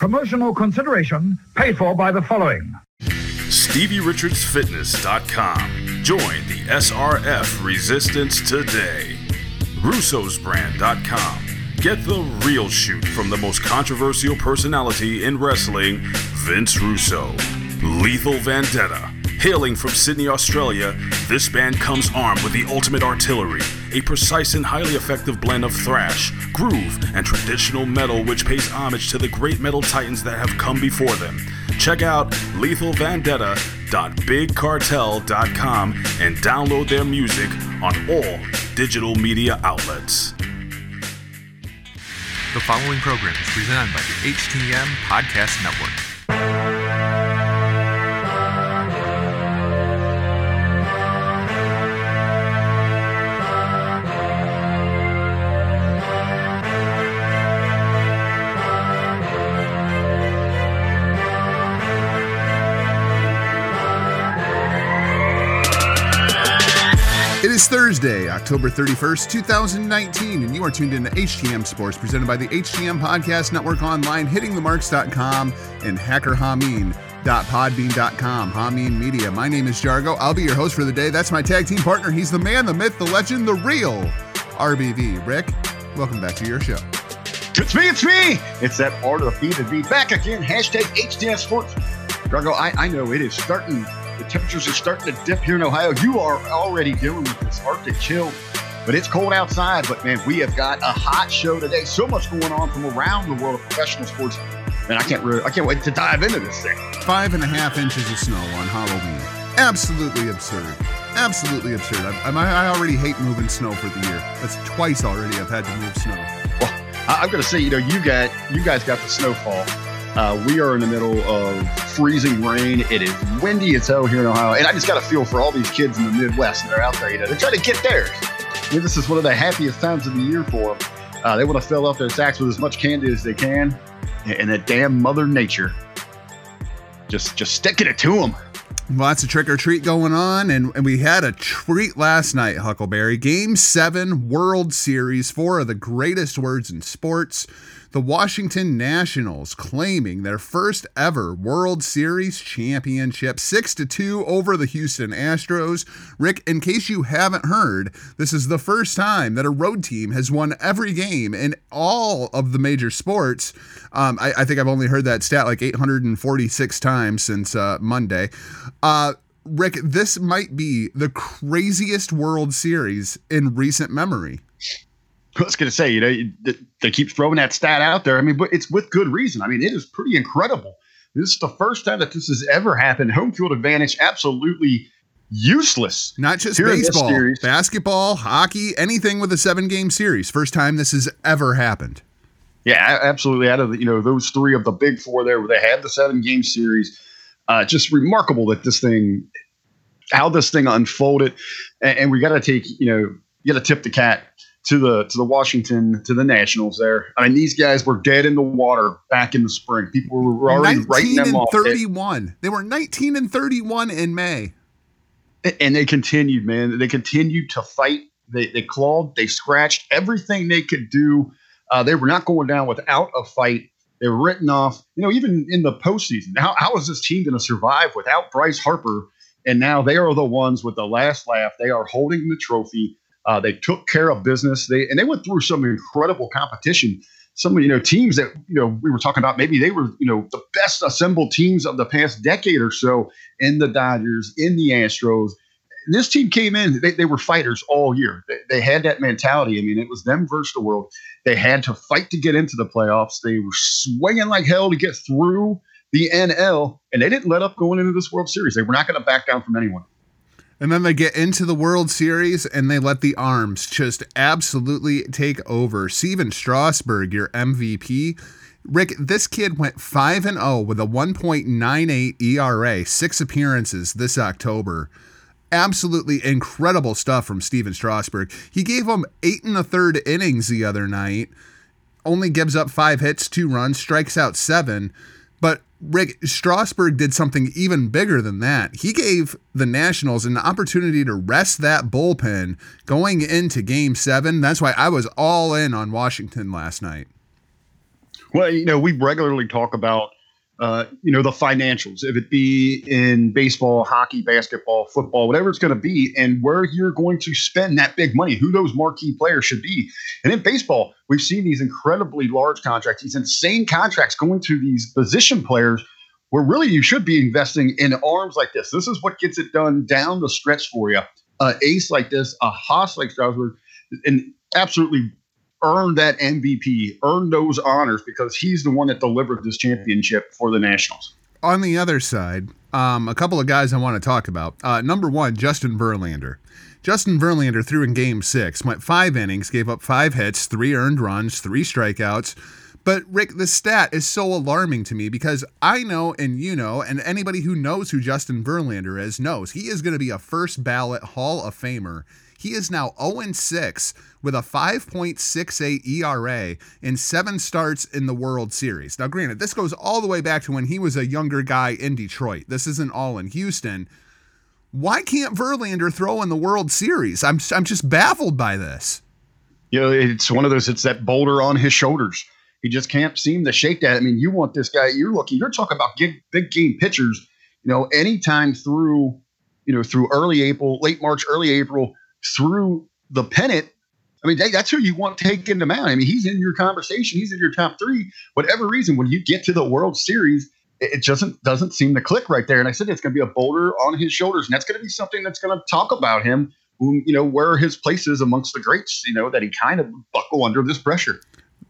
Promotional consideration paid for by the following. StevieRichardsFitness.com. Join the SRF resistance today. Russo'sBrand.com. Get the real shoot from the most controversial personality in wrestling, Vince Russo. Lethal Vendetta. Hailing from Sydney, Australia, this band comes armed with the ultimate artillery, a precise and highly effective blend of thrash, groove, and traditional metal which pays homage to the great metal titans that have come before them. Check out lethalvendetta.bigcartel.com and download their music on all digital media outlets. The following program is presented by the HTM Podcast Network. Is Thursday, October 31st, 2019, and you are tuned into HTM Sports, presented by the HTM Podcast Network online, hittingthemarks.com, and hackerhameen.podbean.com. Hameen Media. My name is Jargo. I'll be your host for the day. That's my tag team partner. He's the man, the myth, the legend, the real RBV. Rick, welcome back to your show. It's me, it's me. It's that art of the feed to be back again. Hashtag HTM Sports. Jargo, I, I know it is starting the temperatures are starting to dip here in Ohio. You are already dealing with this Arctic chill, but it's cold outside. But man, we have got a hot show today. So much going on from around the world of professional sports. Man, I can't really, I can't wait to dive into this thing. Five and a half inches of snow on Halloween. Absolutely absurd. Absolutely absurd. I, I, I already hate moving snow for the year. That's twice already I've had to move snow. Well, I, I'm to say, you know, you got, you guys got the snowfall. Uh, we are in the middle of freezing rain. It is windy as hell here in Ohio, and I just got a feel for all these kids in the Midwest that are out there. You know, they're trying to get theirs. This is one of the happiest times of the year for them. Uh, they want to fill up their sacks with as much candy as they can, and that damn Mother Nature just just sticking it to them. Lots of trick or treat going on, and, and we had a treat last night, Huckleberry. Game seven, World Series, four of the greatest words in sports. The Washington Nationals claiming their first ever World Series championship, 6 to 2 over the Houston Astros. Rick, in case you haven't heard, this is the first time that a road team has won every game in all of the major sports. Um, I, I, think I've only heard that stat like 846 times since uh, Monday. Uh, Rick, this might be the craziest World Series in recent memory. I was going to say, you know, they keep throwing that stat out there. I mean, but it's with good reason. I mean, it is pretty incredible. This is the first time that this has ever happened. Home field advantage absolutely useless. Not just baseball, basketball, hockey, anything with a seven game series. First time this has ever happened. Yeah, absolutely. Out of the, you know those three of the big four there, where they had the seven game series, uh, just remarkable that this thing, how this thing unfolded, and, and we got to take you know you got to tip the cat to the to the Washington to the Nationals there. I mean, these guys were dead in the water back in the spring. People were already writing them and off. Thirty-one. They were nineteen and thirty-one in May, and they continued, man. They continued to fight. They they clawed. They scratched everything they could do. Uh, they were not going down without a fight. They were written off. You know, even in the postseason, how how is this team going to survive without Bryce Harper? And now they are the ones with the last laugh. They are holding the trophy. Uh, they took care of business. They and they went through some incredible competition. Some you know teams that you know we were talking about. Maybe they were you know the best assembled teams of the past decade or so in the Dodgers, in the Astros. And this team came in. They, they were fighters all year. They, they had that mentality. I mean, it was them versus the world. They had to fight to get into the playoffs. They were swinging like hell to get through the NL, and they didn't let up going into this World Series. They were not going to back down from anyone. And then they get into the World Series and they let the arms just absolutely take over. Stephen Strasburg, your MVP. Rick, this kid went 5 and 0 with a 1.98 ERA, six appearances this October. Absolutely incredible stuff from Stephen Strasburg. He gave him eight and a third innings the other night, only gives up five hits, two runs, strikes out seven. Rick Strasburg did something even bigger than that. He gave the Nationals an opportunity to rest that bullpen going into game seven. That's why I was all in on Washington last night. Well, you know, we regularly talk about uh, you know, the financials, if it be in baseball, hockey, basketball, football, whatever it's going to be, and where you're going to spend that big money, who those marquee players should be. And in baseball, we've seen these incredibly large contracts, these insane contracts going to these position players where really you should be investing in arms like this. This is what gets it done down the stretch for you. A ace like this, a Haas like Strasburg, and absolutely earned that MVP, earned those honors because he's the one that delivered this championship for the Nationals. On the other side, um, a couple of guys I want to talk about. Uh, number one, Justin Verlander. Justin Verlander threw in game six, went five innings, gave up five hits, three earned runs, three strikeouts. But Rick, the stat is so alarming to me because I know and you know, and anybody who knows who Justin Verlander is knows he is going to be a first ballot Hall of Famer he is now 0 6 with a 5.68 ERA in seven starts in the World Series. Now, granted, this goes all the way back to when he was a younger guy in Detroit. This isn't all in Houston. Why can't Verlander throw in the World Series? I'm, I'm just baffled by this. You know, it's one of those, it's that boulder on his shoulders. He just can't seem to shake that. I mean, you want this guy, you're looking, you're talking about big, big game pitchers, you know, anytime through, you know, through early April, late March, early April, through the pennant. I mean, that's who you want taking the mound. I mean, he's in your conversation. He's in your top three. Whatever reason, when you get to the World Series, it doesn't doesn't seem to click right there. And I said it's going to be a boulder on his shoulders, and that's going to be something that's going to talk about him. Um, you know, where his place is amongst the greats. You know that he kind of buckle under this pressure.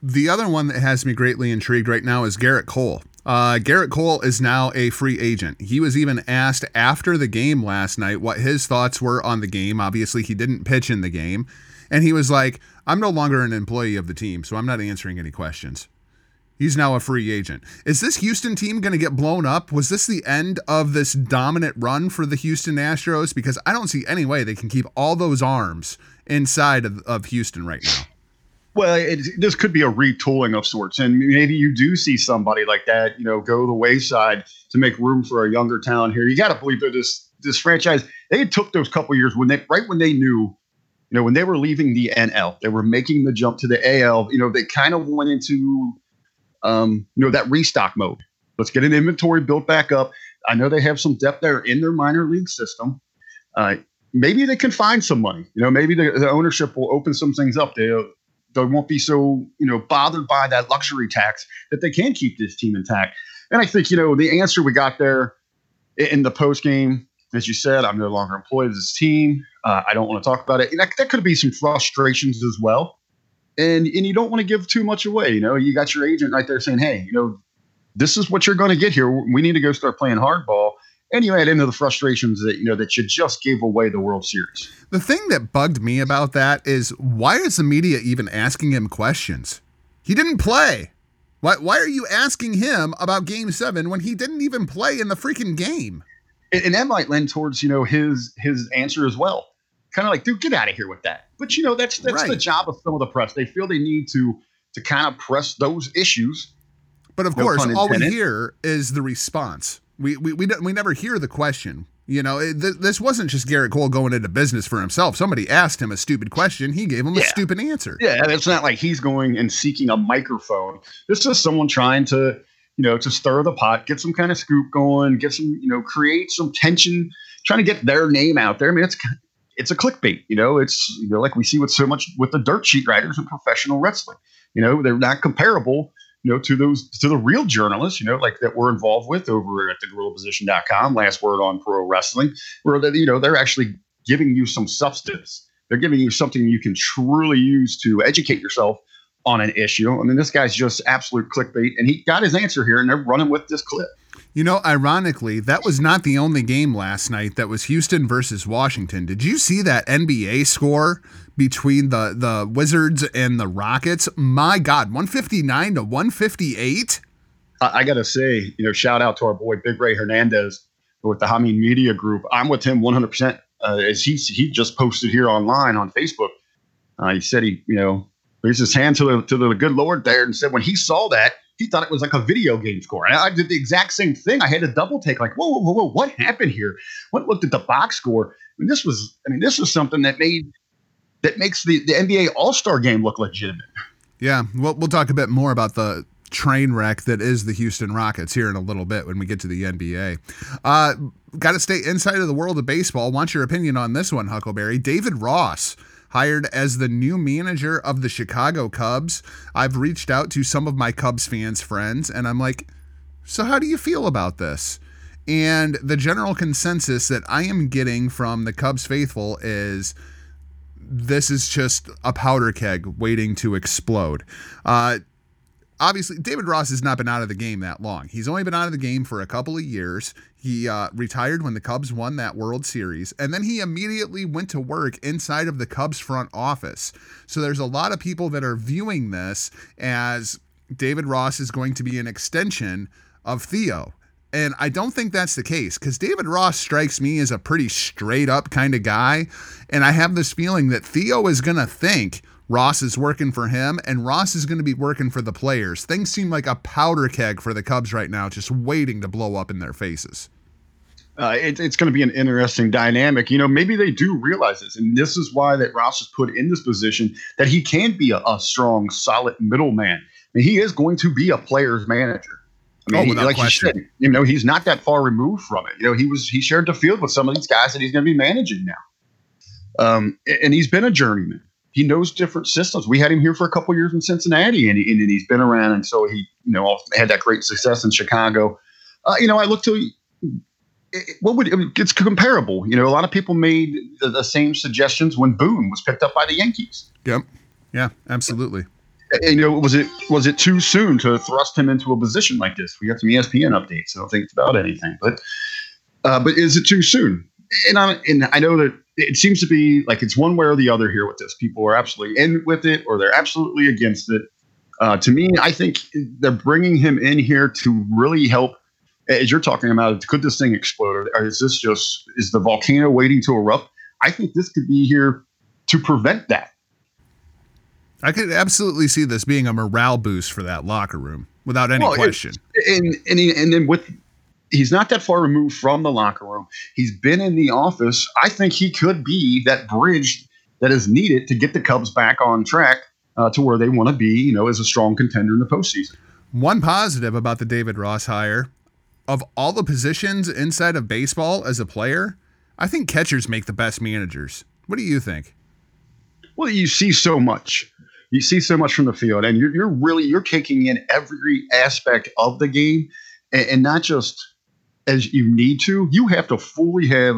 The other one that has me greatly intrigued right now is Gerrit Cole. Uh, Gerrit Cole is now a free agent. He was even asked after the game last night what his thoughts were on the game. Obviously, he didn't pitch in the game. And he was like, I'm no longer an employee of the team, so I'm not answering any questions. He's now a free agent. Is this Houston team going to get blown up? Was this the end of this dominant run for the Houston Astros? Because I don't see any way they can keep all those arms inside of, of Houston right now. Well, it, this could be a retooling of sorts, and maybe you do see somebody like that, you know, go the wayside to make room for a younger talent here. You got to believe that this this franchise they took those couple years when they right when they knew, you know, when they were leaving the NL, they were making the jump to the AL. You know, they kind of went into, um, you know, that restock mode. Let's get an inventory built back up. I know they have some depth there in their minor league system. Uh, maybe they can find some money. You know, maybe the, the ownership will open some things up. They they won't be so you know bothered by that luxury tax that they can keep this team intact. And I think you know the answer we got there in the post game, as you said, I'm no longer employed as this team. Uh, I don't want to talk about it. And that, that could be some frustrations as well. And and you don't want to give too much away. You know, you got your agent right there saying, hey, you know, this is what you're going to get here. We need to go start playing hardball and you add into the frustrations that you know that you just gave away the World Series. The thing that bugged me about that is why is the media even asking him questions? He didn't play. Why, why are you asking him about game seven when he didn't even play in the freaking game? And, and that might lend towards, you know, his his answer as well. Kind of like, dude, get out of here with that. But you know, that's that's right. the job of some of the press. They feel they need to to kind of press those issues. But of no course, all we hear is the response. We we we, we never hear the question. You know, it, th- this wasn't just Gerrit Cole going into business for himself. Somebody asked him a stupid question. He gave him yeah. a stupid answer. Yeah, it's not like he's going and seeking a microphone. This is someone trying to, you know, to stir the pot, get some kind of scoop going, get some, you know, create some tension, trying to get their name out there. I mean, it's it's a clickbait. You know, it's you know like we see with so much with the dirt sheet writers and professional wrestling. You know, they're not comparable you know, to those to the real journalists, you know, like that we're involved with over at the gorillaposition.com, last word on pro wrestling, where that you know they're actually giving you some substance. They're giving you something you can truly use to educate yourself on an issue. I mean, this guy's just absolute clickbait, and he got his answer here, and they're running with this clip. You know, ironically, that was not the only game last night that was Houston versus Washington. Did you see that NBA score between the the Wizards and the Rockets. My God, 159 to 158. I got to say, you know, shout out to our boy Big Ray Hernandez with the Hameen Media Group. I'm with him 100%. Uh, as he he just posted here online on Facebook, uh, he said he you know raised his hand to the to the good Lord there and said when he saw that he thought it was like a video game score. And I did the exact same thing. I had to double take, like, whoa, whoa, whoa, what happened here? What looked at the box score? I mean, this was, I mean, this was something that made that makes the, the NBA All Star game look legitimate. Yeah, we'll, we'll talk a bit more about the train wreck that is the Houston Rockets here in a little bit when we get to the NBA. Uh, Got to stay inside of the world of baseball. Want your opinion on this one, Huckleberry? David Ross hired as the new manager of the Chicago Cubs. I've reached out to some of my Cubs fans friends and I'm like, "So how do you feel about this?" And the general consensus that I am getting from the Cubs faithful is this is just a powder keg waiting to explode. Uh, obviously, David Ross has not been out of the game that long. He's only been out of the game for a couple of years. He uh, retired when the Cubs won that World Series, and then he immediately went to work inside of the Cubs front office. So there's a lot of people that are viewing this as David Ross is going to be an extension of Theo. And I don't think that's the case because David Ross strikes me as a pretty straight up kind of guy. And I have this feeling that Theo is going to think Ross is working for him and Ross is going to be working for the players. Things seem like a powder keg for the Cubs right now, just waiting to blow up in their faces. Uh, it, it's going to be an interesting dynamic. You know, maybe they do realize this, and this is why that Ross is put in this position that he can be a, a strong, solid middleman. I mean, he is going to be a player's manager. I mean, oh, he, like question. you said, you know, he's not that far removed from it. You know, he was he shared the field with some of these guys that he's going to be managing now. Um, and he's been a journeyman. He knows different systems. We had him here for a couple years in Cincinnati, and, he, and he's been around, and so he, you know, had that great success in Chicago. Uh, you know, I look to what would it's comparable. You know, a lot of people made the, the, same suggestions when Boone was picked up by the Yankees. Yep. Yeah, absolutely. You know, was it was it too soon to thrust him into a position like this? We got some ESPN updates. I don't think it's about anything, but uh, but is it too soon? And I and I know that it seems to be like it's one way or the other here with this. People are absolutely in with it, or they're absolutely against it. Uh, to me, I think they're bringing him in here to really help as you're talking about, could this thing explode, or is this just is the volcano waiting to erupt? I think this could be here to prevent that. I could absolutely see this being a morale boost for that locker room without any well, question. And and and then with he's not that far removed from the locker room. He's been in the office. I think he could be that bridge that is needed to get the Cubs back on track uh, to where they want to be. You know, as a strong contender in the postseason. One positive about the David Ross hire of all the positions inside of baseball as a player, I think catchers make the best managers. What do you think? Well, you see so much. You see so much from the field, and you're, you're really you're taking in every aspect of the game, and, and not just as you need to. You have to fully have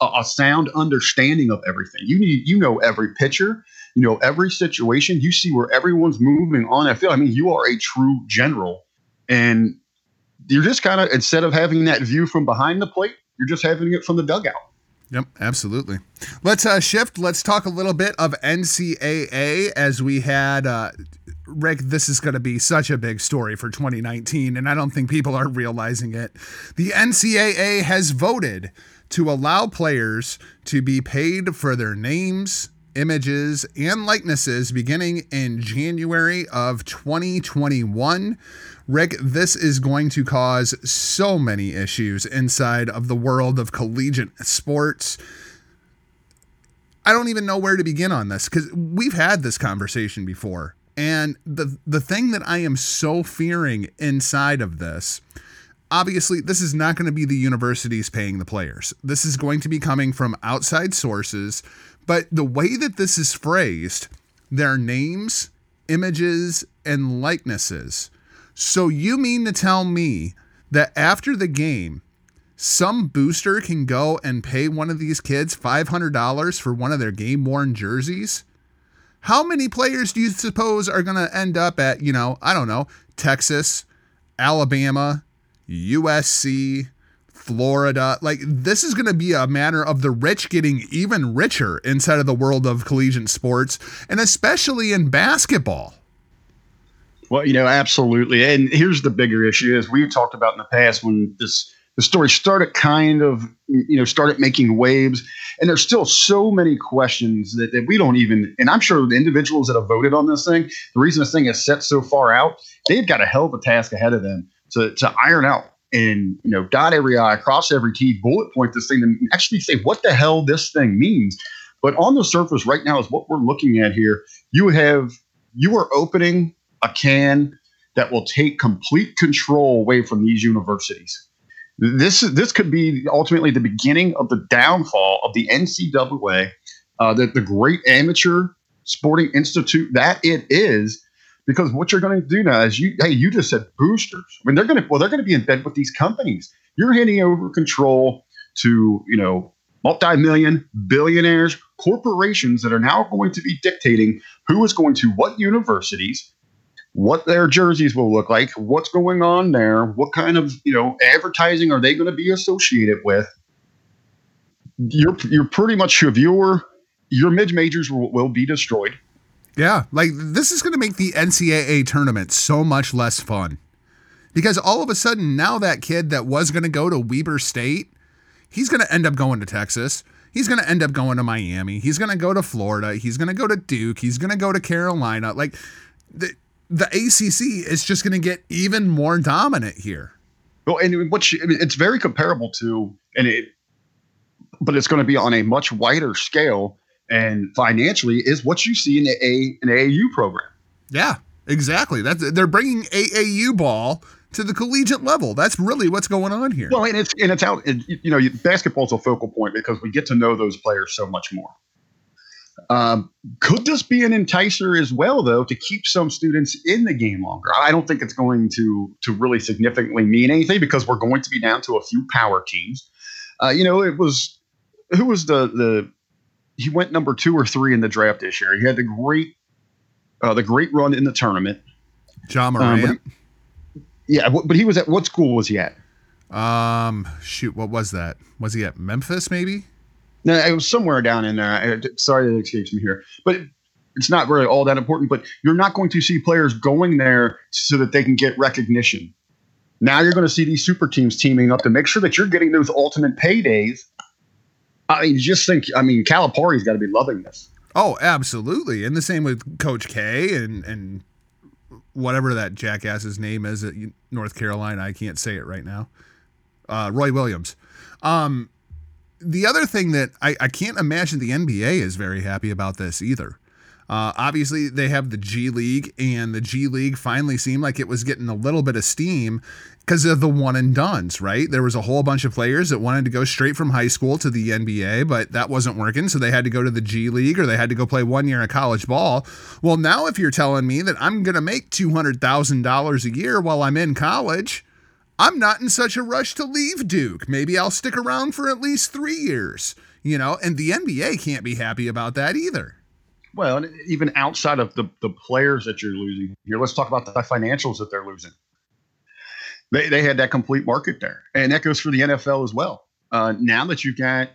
a, a sound understanding of everything. You need you know every pitcher, you know every situation. You see where everyone's moving on that field. I mean, you are a true general, and you're just kind of instead of having that view from behind the plate, you're just having it from the dugout. Yep, absolutely. Let's uh, shift. Let's talk a little bit of NCAA as we had. Uh, Rick, this is going to be such a big story for 2019, and I don't think people are realizing it. The NCAA has voted to allow players to be paid for their names, images, and likenesses beginning in January of 2021. Rick, this is going to cause so many issues inside of the world of collegiate sports. I don't even know where to begin on this because we've had this conversation before. And the the thing that I am so fearing inside of this, obviously, this is not going to be the universities paying the players. This is going to be coming from outside sources. But the way that this is phrased, their names, images, and likenesses so you mean to tell me that after the game, some booster can go and pay one of these kids $500 for one of their game worn jerseys? How many players do you suppose are going to end up at, you know, I don't know, Texas, Alabama, USC, Florida? Like, this is going to be a matter of the rich getting even richer inside of the world of collegiate sports, and especially in basketball. Well, you know, absolutely. And here's the bigger issue as we've talked about in the past when this the story started kind of you know started making waves and there's still so many questions that, that we don't even and i'm sure the individuals that have voted on this thing the reason this thing is set so far out they've got a hell of a task ahead of them to, to iron out and you know dot every i cross every t bullet point this thing and actually say what the hell this thing means but on the surface right now is what we're looking at here you have you are opening a can that will take complete control away from these universities. This this could be ultimately the beginning of the downfall of the NCAA, uh, the, the great amateur sporting institute that it is. Because what you're going to do now is you hey you just said boosters. I mean they're going to well they're going to be in bed with these companies. You're handing over control to you know multi-million billionaires corporations that are now going to be dictating who is going to what universities what their jerseys will look like, what's going on there, what kind of you know advertising are they going to be associated with. You're you're pretty much if your your mid majors will, will be destroyed. Yeah, like this is going to make the NCAA tournament so much less fun because all of a sudden now that kid that was going to go to Weber State, he's going to end up going to Texas. He's going to end up going to Miami. He's going to go to Florida. He's going to go to Duke. He's going to go to Carolina. Like the the ACC is just going to get even more dominant here. Well, and what I mean, it's very comparable to, and it, but it's going to be on a much wider scale and financially is what you see in the A an AAU program. Yeah, exactly. That's they're bringing AAU ball to the collegiate level. That's really what's going on here. Well, and it's and it's out. You know, basketball's a focal point because we get to know those players so much more. Um, could this be an enticer as well, though, to keep some students in the game longer? I don't think it's going to to really significantly mean anything because we're going to be down to a few power teams. Uh, you know, it was who was the the he went number two or three in the draft this year. He had the great uh, the great run in the tournament. Ja Morant. Um, but, yeah, but he was at what school was he at? Um, shoot, what was that? Was he at Memphis? Maybe. No, it was somewhere down in there. Sorry that it escapes me here, but it's not really all that important. But you're not going to see players going there so that they can get recognition. Now you're going to see these super teams teaming up to make sure that you're getting those ultimate paydays. I mean, just think. I mean, Calipari's got to be loving this. Oh, absolutely, and the same with Coach K and and whatever that jackass's name is at North Carolina. I can't say it right now. Uh, Roy Williams. Um, the other thing that I, I can't imagine the NBA is very happy about this either. Uh, obviously, they have the G League, and the G League finally seemed like it was getting a little bit of steam because of the one and duns, right? There was a whole bunch of players that wanted to go straight from high school to the NBA, but that wasn't working. So they had to go to the G League or they had to go play one year of college ball. Well, now if you're telling me that I'm going to make $200,000 a year while I'm in college, I'm not in such a rush to leave Duke. Maybe I'll stick around for at least three years, you know, and the NBA can't be happy about that either. Well, even outside of the, the players that you're losing here, let's talk about the financials that they're losing. They, they had that complete market there, and that goes for the NFL as well. Uh, now that you've got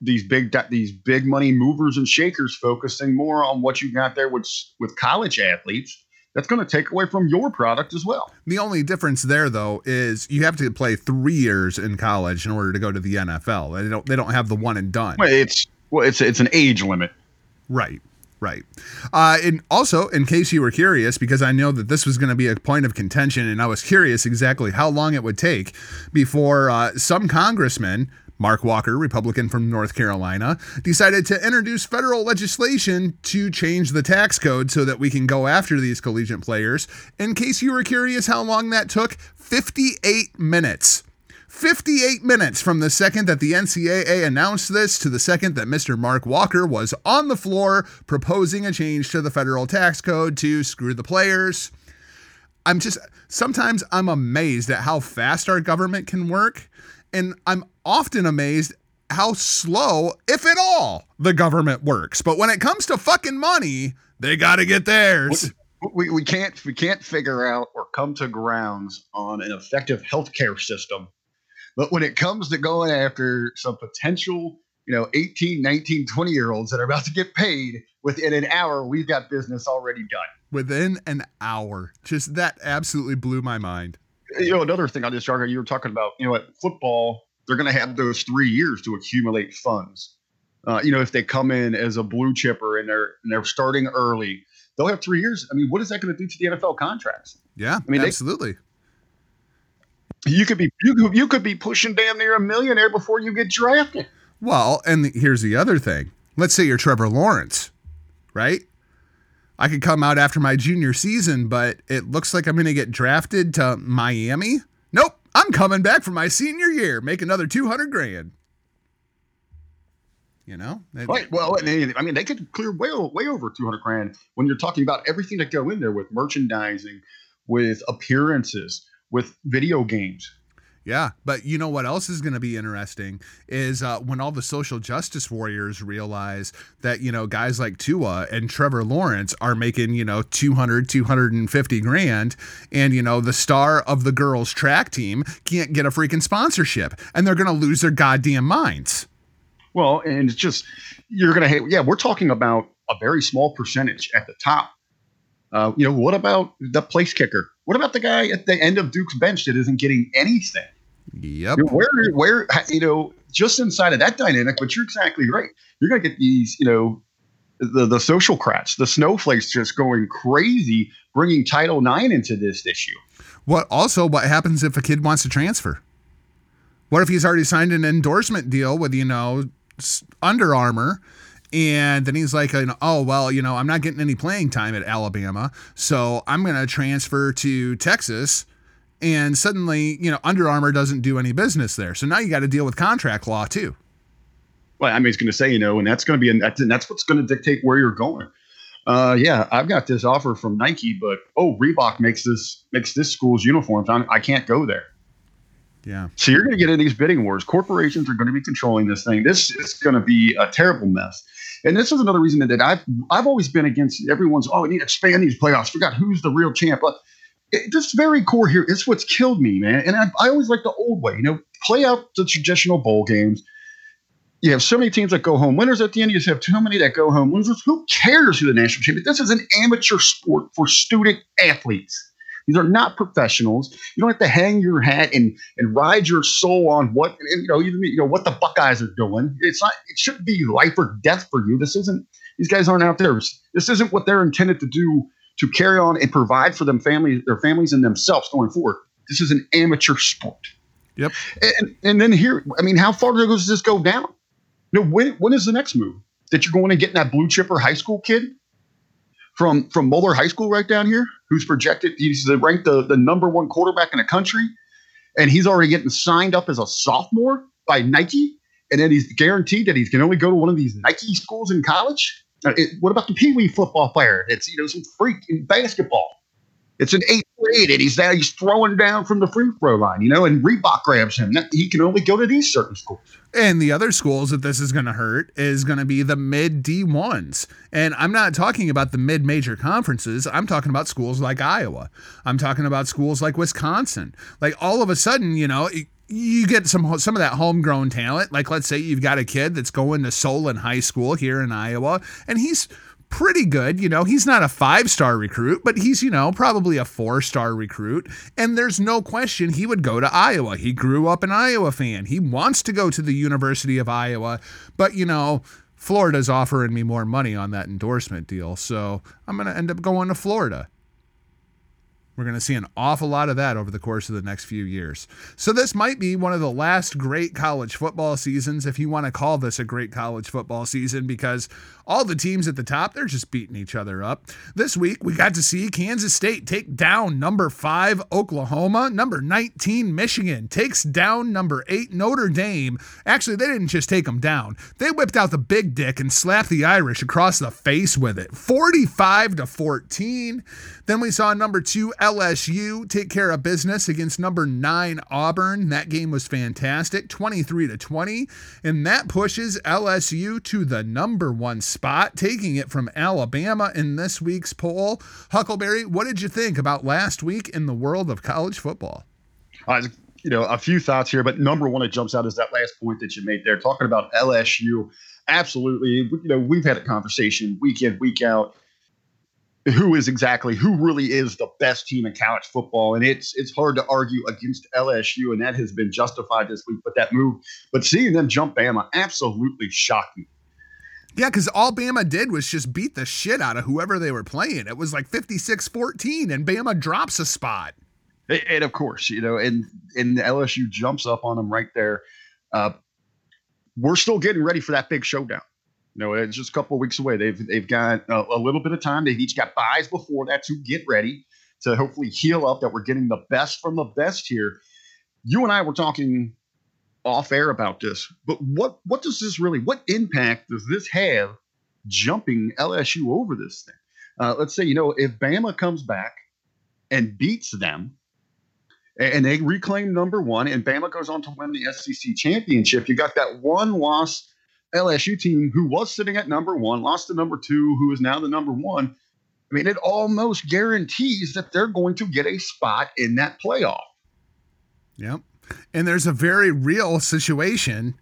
these big these big money movers and shakers focusing more on what you got there with with college athletes, that's going to take away from your product as well. The only difference there, though, is you have to play three years in college in order to go to the NFL. They don't. They don't have the one and done. Well, it's well, it's it's an age limit. Right. Right. Uh, and also, in case you were curious, because I know that this was going to be a point of contention, and I was curious exactly how long it would take before uh, some congressman Mark Walker, Republican from North Carolina, decided to introduce federal legislation to change the tax code so that we can go after these collegiate players. In case you were curious how long that took, 58 minutes. 58 minutes from the second that the NCAA announced this to the second that Mr. Mark Walker was on the floor proposing a change to the federal tax code to screw the players. I'm just sometimes I'm amazed at how fast our government can work and I'm often amazed how slow, if at all, the government works. But when it comes to fucking money, they got to get theirs. We, we can't we can't figure out or come to grounds on an effective healthcare system. But when it comes to going after some potential, you know, 18, 19, 20 year olds that are about to get paid within an hour, we've got business already done. Within an hour. Just that absolutely blew my mind you know, another thing on this Jargo, you were talking about, you know, at football, they're going to have those three years to accumulate funds. Uh, you know, if they come in as a blue chipper and they're and they're starting early, they'll have three years. I mean, what is that going to do to the NFL contracts? Yeah, I mean, absolutely. They, you could be you could, you could be pushing damn near a millionaire before you get drafted. Well, and the, here's the other thing. Let's say you're Trevor Lawrence, right? I could come out after my junior season, but it looks like I'm going to get drafted to Miami. Nope, I'm coming back for my senior year, make another 200 grand. You know, right? Well, I mean, they could clear way way over 200 grand when you're talking about everything that go in there with merchandising, with appearances, with video games. Yeah, but you know what else is going to be interesting is uh, when all the social justice warriors realize that, you know, guys like Tua and Trevor Lawrence are making, you know, 200, 250 grand, and, you know, the star of the girls' track team can't get a freaking sponsorship, and they're going to lose their goddamn minds. Well, and it's just, you're going to, hate yeah, we're talking about a very small percentage at the top. Uh, you know, what about the place kicker? What about the guy at the end of Duke's bench that isn't getting anything? Yep. Where, where, you know, just inside of that dynamic, but you're exactly right. You're going to get these, you know, the the social crats, the snowflakes, just going crazy, bringing Title IX into this issue. What also? What happens if a kid wants to transfer? What if he's already signed an endorsement deal with you know Under Armour? And then he's like, oh, well, you know, I'm not getting any playing time at Alabama. So I'm going to transfer to Texas and suddenly you know Under Armour doesn't do any business there. So now you got to deal with contract law too. Well, I mean, it's going to say you know, and that's going to be, and that's, and that's what's going to dictate where you're going. Uh, yeah, I've got this offer from Nike, but oh, Reebok makes this makes this school's uniforms. I'm, I can not go there. Yeah. So you're going to get in these bidding wars. Corporations are going to be controlling this thing. This is going to be a terrible mess. And this is another reason that I've I've always been against everyone's. Oh, we need to expand these playoffs. Forgot who's the real champ. But it, this very core here is what's killed me, man. And I, I always like the old way, you know, play out the traditional bowl games. You have so many teams that go home winners at the end. You just have too many that go home losers. Who cares who the national champion? This is an amateur sport for student athletes. These are not professionals. You don't have to hang your hat and and ride your soul on what and, you know even you know what the Buckeyes are doing. It's not. It shouldn't be life or death for you. This isn't. These guys aren't out there. This isn't what they're intended to do to carry on and provide for them family, their families and themselves going forward. This is an amateur sport. Yep. And and then here, I mean, how far does this go down? You know, when when is the next move that you're going to get in that blue chipper high school kid from from Moeller High School right down here, who's projected he's ranked the, the number one quarterback in the country, and he's already getting signed up as a sophomore by Nike, and then he's guaranteed that he can only go to one of these Nike schools in college. It, what about the Pee Wee football player? It's you know some freak in basketball. It's an eighth grade, and he's there. He's throwing down from the free throw line, you know, and Reebok grabs him. He can only go to these certain schools. And the other schools that this is going to hurt is going to be the mid D1s. And I'm not talking about the mid major conferences. I'm talking about schools like Iowa. I'm talking about schools like Wisconsin. Like all of a sudden, you know, you get some some of that homegrown talent. Like let's say you've got a kid that's going to Solon High School here in Iowa, and he's pretty good. You know, he's not a five star recruit, but he's, you know, probably a four star recruit. And there's no question he would go to Iowa. He grew up an Iowa fan. He wants to go to the University of Iowa, but, you know, Florida's offering me more money on that endorsement deal. So I'm going to end up going to Florida. We're going to see an awful lot of that over the course of the next few years. So, this might be one of the last great college football seasons, if you want to call this a great college football season, because all the teams at the top, they're just beating each other up. This week, we got to see Kansas State take down number five Oklahoma. Number 19 Michigan takes down number eight Notre Dame. Actually, they didn't just take them down, they whipped out the big dick and slapped the Irish across the face with it 45 to 14. Then we saw number two LSU take care of business against number nine Auburn. That game was fantastic 23 to 20. And that pushes LSU to the number one spot taking it from Alabama in this week's poll. Huckleberry, what did you think about last week in the world of college football? Uh, you know, a few thoughts here, but number one that jumps out is that last point that you made there, talking about LSU. Absolutely, you know, we've had a conversation week in, week out. Who is exactly who really is the best team in college football, and it's it's hard to argue against LSU, and that has been justified this week. But that move, but seeing them jump Bama, absolutely shocking. Yeah, because all Bama did was just beat the shit out of whoever they were playing. It was like 56 14, and Bama drops a spot. And of course, you know, and, and LSU jumps up on them right there. Uh, we're still getting ready for that big showdown. Know, it's just a couple weeks away. They've they've got a, a little bit of time. They've each got byes before that to get ready to hopefully heal up. That we're getting the best from the best here. You and I were talking off air about this, but what what does this really? What impact does this have? Jumping LSU over this thing. Uh, let's say you know if Bama comes back and beats them, and they reclaim number one, and Bama goes on to win the SEC championship. You got that one loss LSU team who was sitting at number one, lost to number two, who is now the number one. I mean, it almost guarantees that they're going to get a spot in that playoff. Yep. And there's a very real situation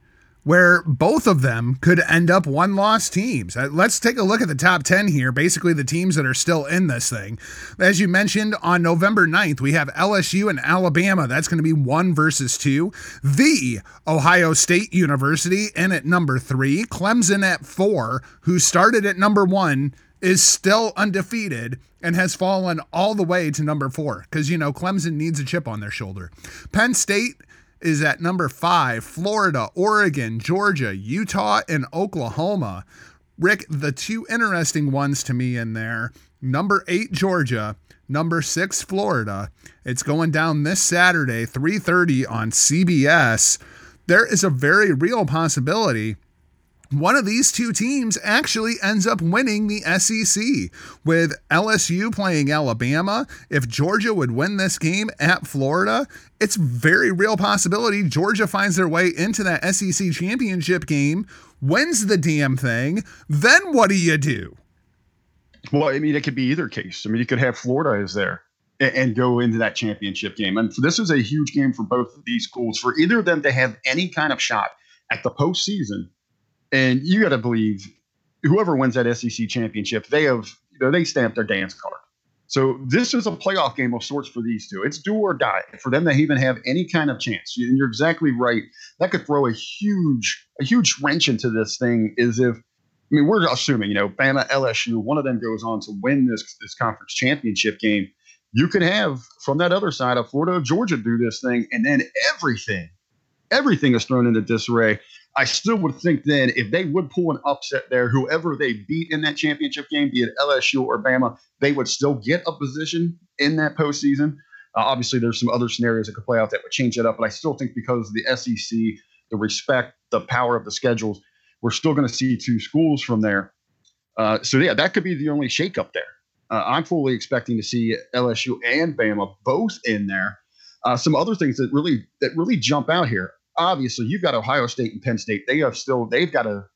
where both of them could end up one loss teams. Uh, let's take a look at the top 10 here, basically the teams that are still in this thing. As you mentioned, on November 9th, we have LSU and Alabama. That's going to be one versus two. The Ohio State University in at number three, Clemson at four, who started at number one is still undefeated and has fallen all the way to number four because, you know, Clemson needs a chip on their shoulder. Penn State is at number five. Florida, Oregon, Georgia, Utah, and Oklahoma. Rick, the two interesting ones to me in there number eight, Georgia. Number six, Florida. It's going down this Saturday, 3:30 on CBS. There is a very real possibility one of these two teams actually ends up winning the SEC with LSU playing Alabama. If Georgia would win this game at Florida, it's very real possibility Georgia finds their way into that SEC championship game, wins the damn thing. Then what do you do? Well, I mean, it could be either case. I mean, you could have Florida is there and, go into that championship game. And this is a huge game for both of these schools. For either of them to have any kind of shot at the postseason and you got to believe whoever wins that SEC championship, they have you know they stamp their dance card. So this is a playoff game of sorts for these two. It's do or die for them to even have any kind of chance. And you're exactly right. That could throw a huge a huge wrench into this thing. Is if I mean we're assuming you know Bama LSU one of them goes on to win this this conference championship game. You could have from that other side of Florida Georgia do this thing, and then everything everything is thrown into disarray. I still would think then if they would pull an upset there, whoever they beat in that championship game, be it LSU or Bama, they would still get a position in that postseason. Uh, obviously, there's some other scenarios that could play out that would change it up, but I still think because of the SEC, the respect, the power of the schedules, we're still going to see two schools from there. Uh, so yeah, that could be the only shakeup there. Uh, I'm fully expecting to see LSU and Bama both in there. Uh, some other things that really that really jump out here obviously you've got Ohio State and Penn State. They have still they've got a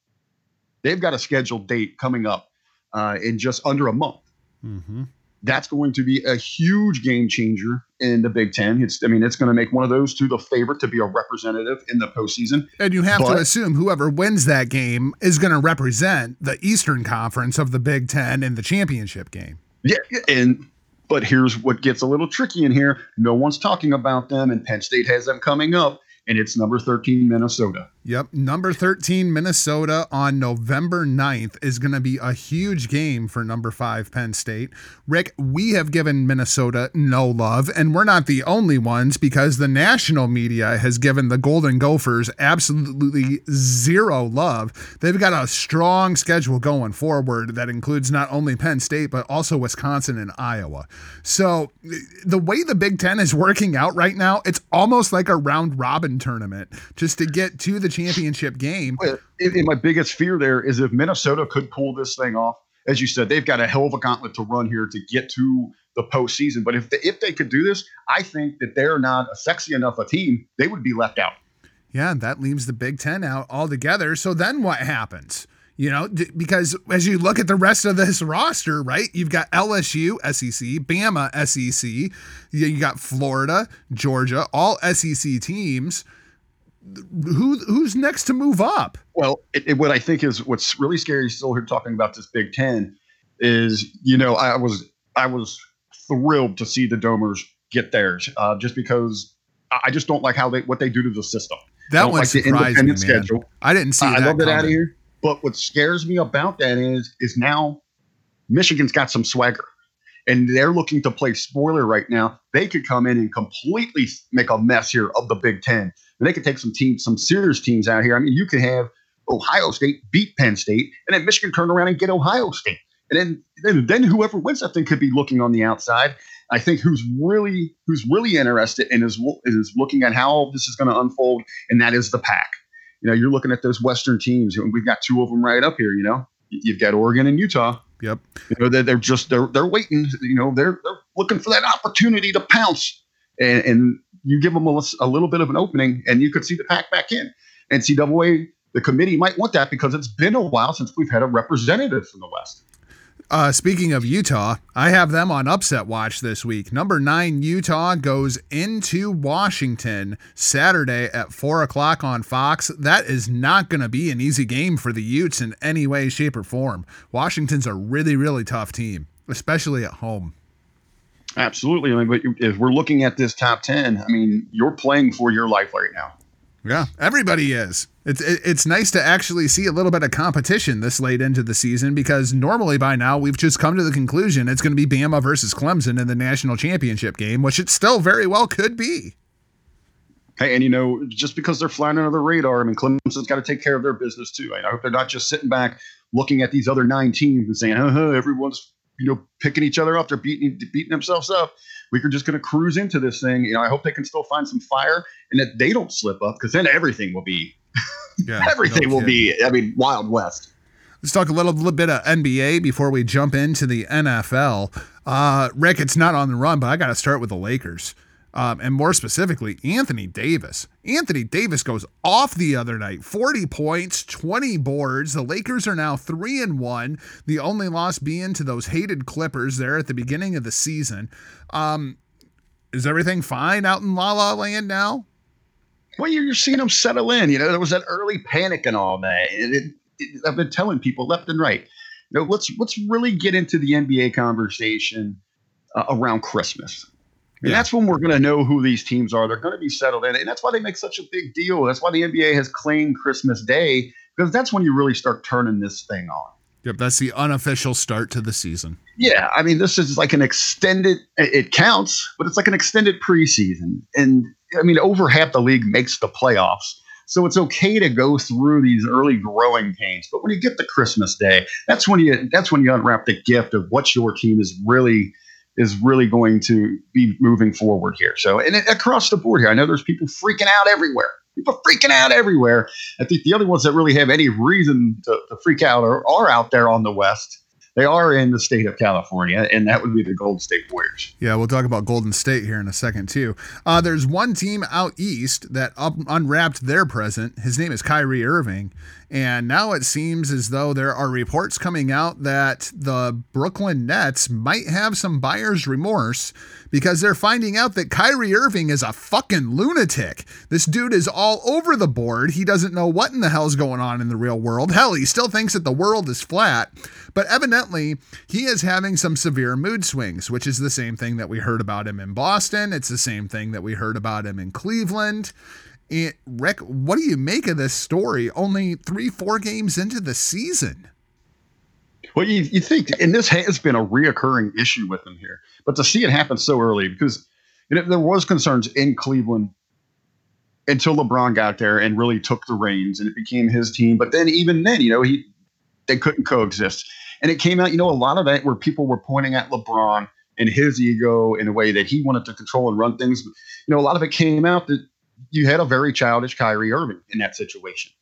they've got a scheduled date coming up uh, in just under a month. Mm-hmm. That's going to be a huge game changer in the Big Ten. It's I mean it's going to make one of those two the favorite to be a representative in the postseason. And you have but, to assume whoever wins that game is going to represent the Eastern Conference of the Big Ten in the championship game. Yeah, and but here's what gets a little tricky in here. No one's talking about them, and Penn State has them coming up and it's number 13 Minnesota. Yep, number 13 Minnesota on November 9th is going to be a huge game for number 5 Penn State. Rick, we have given Minnesota no love and we're not the only ones because the national media has given the Golden Gophers absolutely zero love. They've got a strong schedule going forward that includes not only Penn State but also Wisconsin and Iowa. So, the way the Big 10 is working out right now, it's almost like a round robin tournament just to get to the championship game. And my biggest fear there is if Minnesota could pull this thing off, as you said, they've got a hell of a gauntlet to run here to get to the postseason. But if they, if they could do this, I think that they're not a sexy enough a team. They would be left out. Yeah, that leaves the Big Ten out altogether. So then what happens? You know, because as you look at the rest of this roster, right, you've got LSU, SEC, Bama, SEC, you got Florida, Georgia, all SEC teams who who's next to move up? Well, it, it, what I think is what's really scary still here talking about this Big Ten is you know I was I was thrilled to see the Domers get theirs uh, just because I just don't like how they what they do to the system. That one like surprised me, man. Schedule. I didn't see. Uh, I love it out of here. But what scares me about that is is now Michigan's got some swagger and they're looking to play spoiler right now. They could come in and completely make a mess here of the Big Ten. And they could take some teams, some serious teams out here. I mean, you could have Ohio State beat Penn State, and then Michigan turn around and get Ohio State. And then, then, then whoever wins that thing could be looking on the outside. I think who's really who's really interested and is is looking at how this is going to unfold, and that is the pack. You know, you're looking at those Western teams, and we've got two of them right up here. You know, you've got Oregon and Utah. Yep. You know, they're, they're just they're they're waiting. You know, they're they're looking for that opportunity to pounce, and, and you give them a, a little bit of an opening, and you could see the pack back in. NCAA, the committee might want that because it's been a while since we've had a representative from the West. Uh, speaking of Utah, I have them on upset watch this week. Number nine, Utah goes into Washington Saturday at four o'clock on Fox. That is not going to be an easy game for the Utes in any way, shape, or form. Washington's a really, really tough team, especially at home. Absolutely. I mean, but if we're looking at this top 10, I mean, you're playing for your life right now. Yeah, everybody is. It's it's nice to actually see a little bit of competition this late into the season because normally by now we've just come to the conclusion it's going to be Bama versus Clemson in the national championship game, which it still very well could be. Hey, and you know, just because they're flying under the radar, I mean, Clemson's got to take care of their business too. I hope they're not just sitting back looking at these other nine teams and saying, "Uh, huh, everyone's you know picking each other up, they're beating beating themselves up." we're just going to cruise into this thing. You know, I hope they can still find some fire and that they don't slip up because then everything will be, yeah, everything no will be, I mean, Wild West. Let's talk a little, little bit of NBA before we jump into the NFL. Uh, Rick, it's not on the run, but I got to start with the Lakers. Um, and more specifically, Anthony Davis. Anthony Davis goes off the other night 40 points, 20 boards. The Lakers are now 3 and 1, the only loss being to those hated Clippers there at the beginning of the season. Um, is everything fine out in La La Land now? Well, you're, seeing them settle in. You know, there was that early panic and all that. It, it, it, I've been telling people left and right. You know, let's let's really get into the NBA conversation uh, around Christmas. And yeah. that's when we're going to know who these teams are. They're going to be settled in. And that's why they make such a big deal. That's why the NBA has claimed Christmas Day, because that's when you really start turning this thing on. Yep, that's the unofficial start to the season. Yeah, I mean, this is like an extended, it counts, but it's like an extended preseason. And I mean, over half the league makes the playoffs. So it's okay to go through these early growing pains. But when you get to Christmas Day, that's when you that's when you unwrap the gift of what your team is really is really going to be moving forward here. So, and it, across the board here, I know there's people freaking out everywhere. People freaking out everywhere. I think the other ones that really have any reason to, to freak out are, are out there on the West. They are in the state of California, and that would be the Golden State Warriors. Yeah, we'll talk about Golden State here in a second, too. Uh, there's one team out east that up, unwrapped their present. His name is Kyrie Irving. And now it seems as though there are reports coming out that the Brooklyn Nets might have some buyer's remorse because they're finding out that Kyrie Irving is a fucking lunatic. This dude is all over the board. He doesn't know what in the hell's going on in the real world. Hell, he still thinks that the world is flat. But evidently, he is having some severe mood swings, which is the same thing that we heard about him in Boston. It's the same thing that we heard about him in Cleveland. Rick, what do you make of this story? Only three, four games into the season. Well, you, you think, and this has been a reoccurring issue with him here, but to see it happen so early, because you know, there was concerns in Cleveland until LeBron got there and really took the reins, and it became his team. But then, even then, you know, he they couldn't coexist, and it came out, you know, a lot of that where people were pointing at LeBron and his ego in a way that he wanted to control and run things. You know, a lot of it came out that you had a very childish Kyrie Irving in that situation.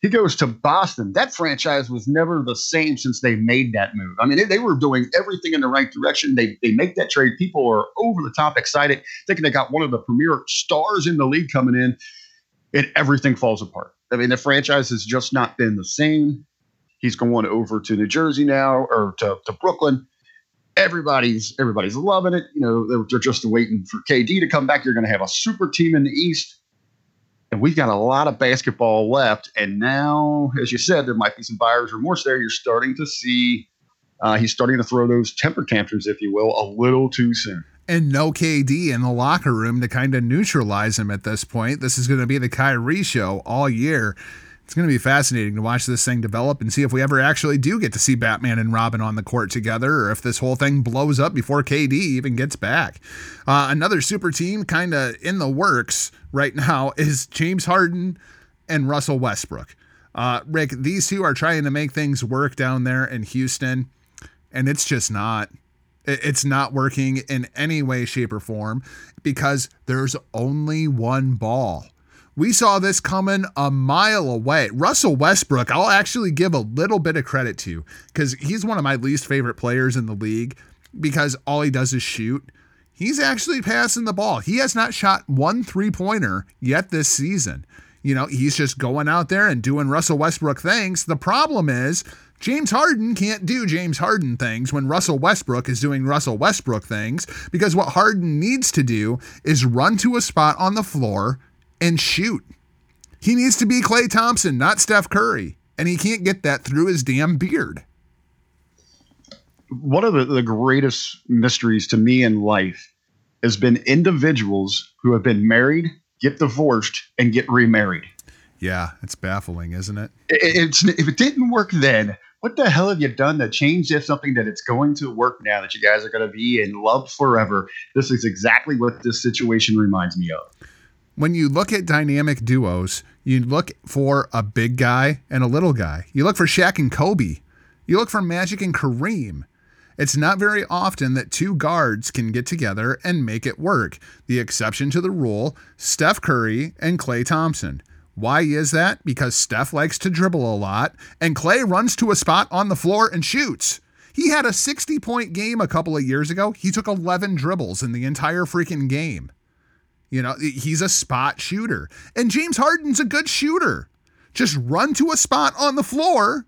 He goes to Boston. That franchise was never the same since they made that move. I mean, they, they were doing everything in the right direction. They, they make that trade. People are over the top excited, thinking they got one of the premier stars in the league coming in, and everything falls apart. I mean, the franchise has just not been the same. He's going over to New Jersey now or to, to Brooklyn everybody's everybody's loving it. You know, they're, they're just waiting for KD to come back. You're going to have a super team in the East and we've got a lot of basketball left. And now, as you said, there might be some buyer's remorse there. You're starting to see uh, he's starting to throw those temper tantrums, if you will, a little too soon. And no KD in the locker room to kind of neutralize him at this point. This is going to be the Kyrie show all year. It's going to be fascinating to watch this thing develop and see if we ever actually do get to see Batman and Robin on the court together or if this whole thing blows up before KD even gets back. Uh, another super team kind of in the works right now is James Harden and Russell Westbrook. Uh, Rick, these two are trying to make things work down there in Houston, and it's just not. It's not working in any way, shape, or form because there's only one ball. We saw this coming a mile away. Russell Westbrook, I'll actually give a little bit of credit to because he's one of my least favorite players in the league because all he does is shoot. He's actually passing the ball. He has not shot one three pointer yet this season. You know, he's just going out there and doing Russell Westbrook things. The problem is James Harden can't do James Harden things when Russell Westbrook is doing Russell Westbrook things because what Harden needs to do is run to a spot on the floor and shoot. He needs to be Klay Thompson, not Steph Curry, and he can't get that through his damn beard. One of the, the greatest mysteries to me in life has been individuals who have been married, get divorced, and get remarried. Yeah, it's baffling, isn't it? it it's if it didn't work then, what the hell have you done to change this something that it's going to work now that you guys are going to be in love forever? This is exactly what this situation reminds me of. When you look at dynamic duos, you look for a big guy and a little guy. You look for Shaq and Kobe. You look for Magic and Kareem. It's not very often that two guards can get together and make it work. The exception to the rule Steph Curry and Klay Thompson. Why is that? Because Steph likes to dribble a lot, and Klay runs to a spot on the floor and shoots. He had a 60 point game a couple of years ago. He took 11 dribbles in the entire freaking game. You know, he's a spot shooter. And James Harden's a good shooter. Just run to a spot on the floor,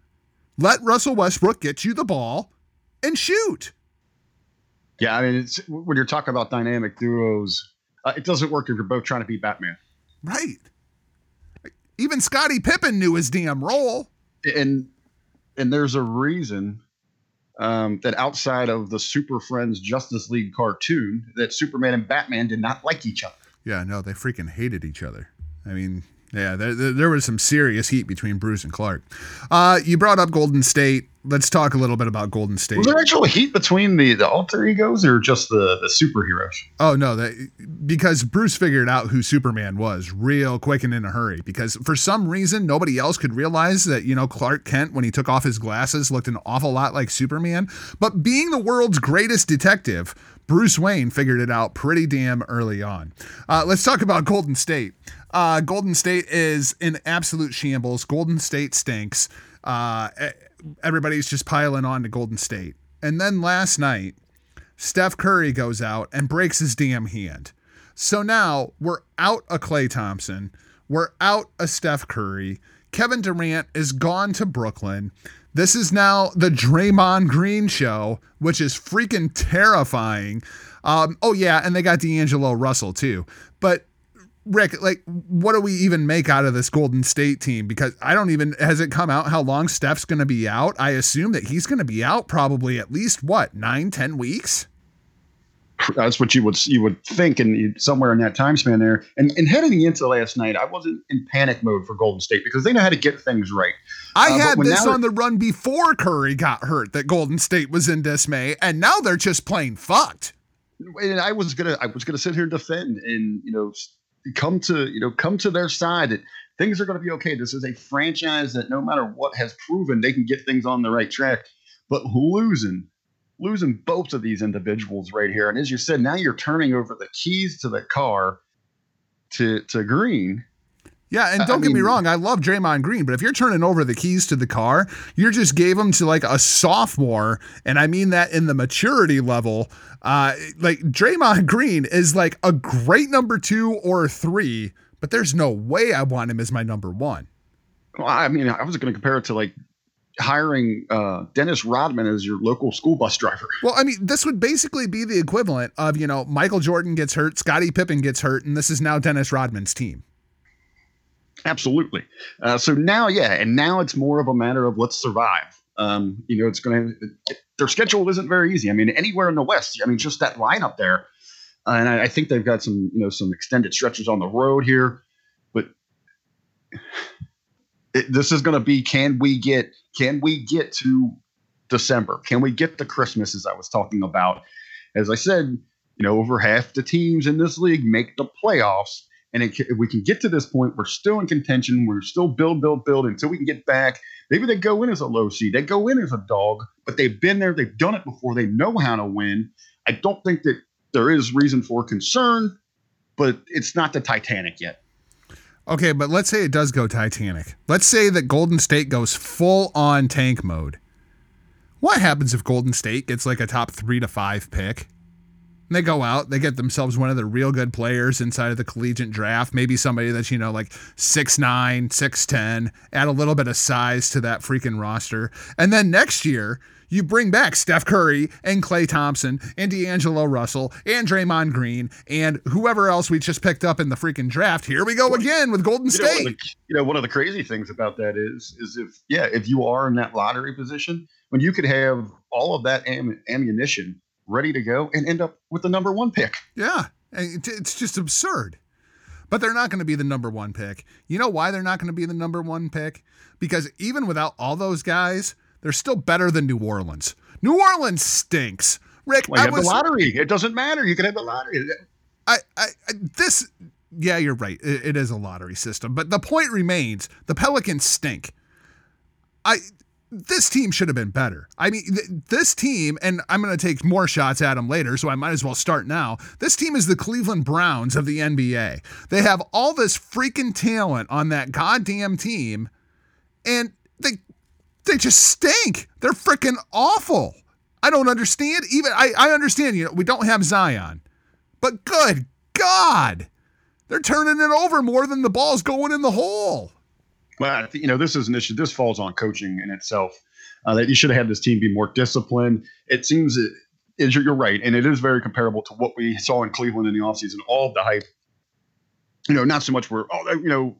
let Russell Westbrook get you the ball, and shoot. Yeah, I mean, it's when you're talking about dynamic duos, uh, it doesn't work if you're both trying to be Batman. Right. Even Scottie Pippen knew his damn role. And and there's a reason um, that outside of the Super Friends Justice League cartoon, that Superman and Batman did not like each other. Yeah, no, they freaking hated each other. I mean, yeah, there, there, was some serious heat between Bruce and Clark. Uh, you brought up Golden State. Let's talk a little bit about Golden State. Was there actual heat between the, the alter egos or just the, the superheroes? Oh no, that because Bruce figured out who Superman was real quick and in a hurry. Because for some reason nobody else could realize that you know Clark Kent when he took off his glasses looked an awful lot like Superman. But being the world's greatest detective, Bruce Wayne figured it out pretty damn early on. Uh, let's talk about Golden State. Uh, Golden State is in absolute shambles. Golden State stinks. Uh, everybody's just piling on to Golden State. And then last night, Steph Curry goes out and breaks his damn hand. So now we're out a Klay Thompson. We're out a Steph Curry. Kevin Durant is gone to Brooklyn. This is now the Draymond Green show, which is freaking terrifying. Um, oh, yeah, and they got D'Angelo Russell too. But Rick, like, what do we even make out of this Golden State team? Because I don't even, has it come out how long Steph's going to be out? I assume that he's going to be out probably at least, what, nine, ten weeks? That's what you would you would think, and somewhere in that time span there. And, and heading into last night, I wasn't in panic mode for Golden State because they know how to get things right. I uh, had this on the run before Curry got hurt that Golden State was in dismay, and now they're just plain fucked. And I was gonna I was gonna sit here and defend and you know come to you know come to their side that things are going to be okay. This is a franchise that no matter what has proven they can get things on the right track. But losing, losing both of these individuals right here, and as you said, now you're turning over the keys to the car to to Green. Yeah, and don't I get mean, me wrong, I love Draymond Green, but if you're turning over the keys to the car, you just gave him to like a sophomore, and I mean that in the maturity level. Uh, like Draymond Green is like a great number two or three, but there's no way I want him as my number one. Well, I mean, I was going to compare it to like hiring uh, Dennis Rodman as your local school bus driver. Well, I mean, this would basically be the equivalent of, you know, Michael Jordan gets hurt, Scottie Pippen gets hurt, and this is now Dennis Rodman's team. Absolutely. Uh, so now, yeah, and now it's more of a matter of let's survive. Um, you know, it's going to their schedule isn't very easy. I mean, anywhere in the West, I mean, just that lineup there, uh, and I, I, think they've got some you know some extended stretches on the road here, but it, this is going to be can we get can we get to December? Can we get to Christmas as I was talking about? As I said, you know, over half the teams in this league make the playoffs And it, if we can get to this point, we're still in contention. We're still build, build, build until we can get back. Maybe they go in as a low seed. They go in as a dog, but they've been there. They've done it before. They know how to win. I don't think that there is reason for concern, but it's not the Titanic yet. Okay, but let's say it does go Titanic. Let's say that Golden State goes full on tank mode. What happens if Golden State gets like a top three to five pick? And they go out, they get themselves one of the real good players inside of the collegiate draft, maybe somebody that's, you know, like 6'9, 6'10, add a little bit of size to that freaking roster. And then next year, you bring back Steph Curry and Klay Thompson and D'Angelo Russell and Draymond Green and whoever else we just picked up in the freaking draft. Here we go again with Golden You know, State. the, you know, one of the crazy things about that is, is if yeah, if you are in that lottery position, when you could have all of that am- ammunition ready to go and end up with the number one pick. Yeah, it's just absurd. But they're not going to be the number one pick. You know why they're not going to be the number one pick? Because even without all those guys, they're still better than New Orleans. New Orleans stinks. Rick, Well, you I have was, the lottery. It doesn't matter. You can have the lottery. I, I, I, this, yeah, you're right. It, it is a lottery system, but the point remains: the Pelicans stink. I, this team should have been better. I mean, th- this team, and I'm going to take more shots at them later, so I might as well start now. This team is the Cleveland Browns of the NBA. They have all this freaking talent on that goddamn team, and they, they just stink. They're freaking awful. I don't understand. Even I, I understand. You know, we don't have Zion. But good God, they're turning it over more than the ball's going in the hole. Well, you know, this is an issue. This falls on coaching in itself. Uh, that you should have had this team be more disciplined. It seems it, is you're right, and it is very comparable to what we saw in Cleveland in the offseason. All of the hype, you know, not so much where oh, you know,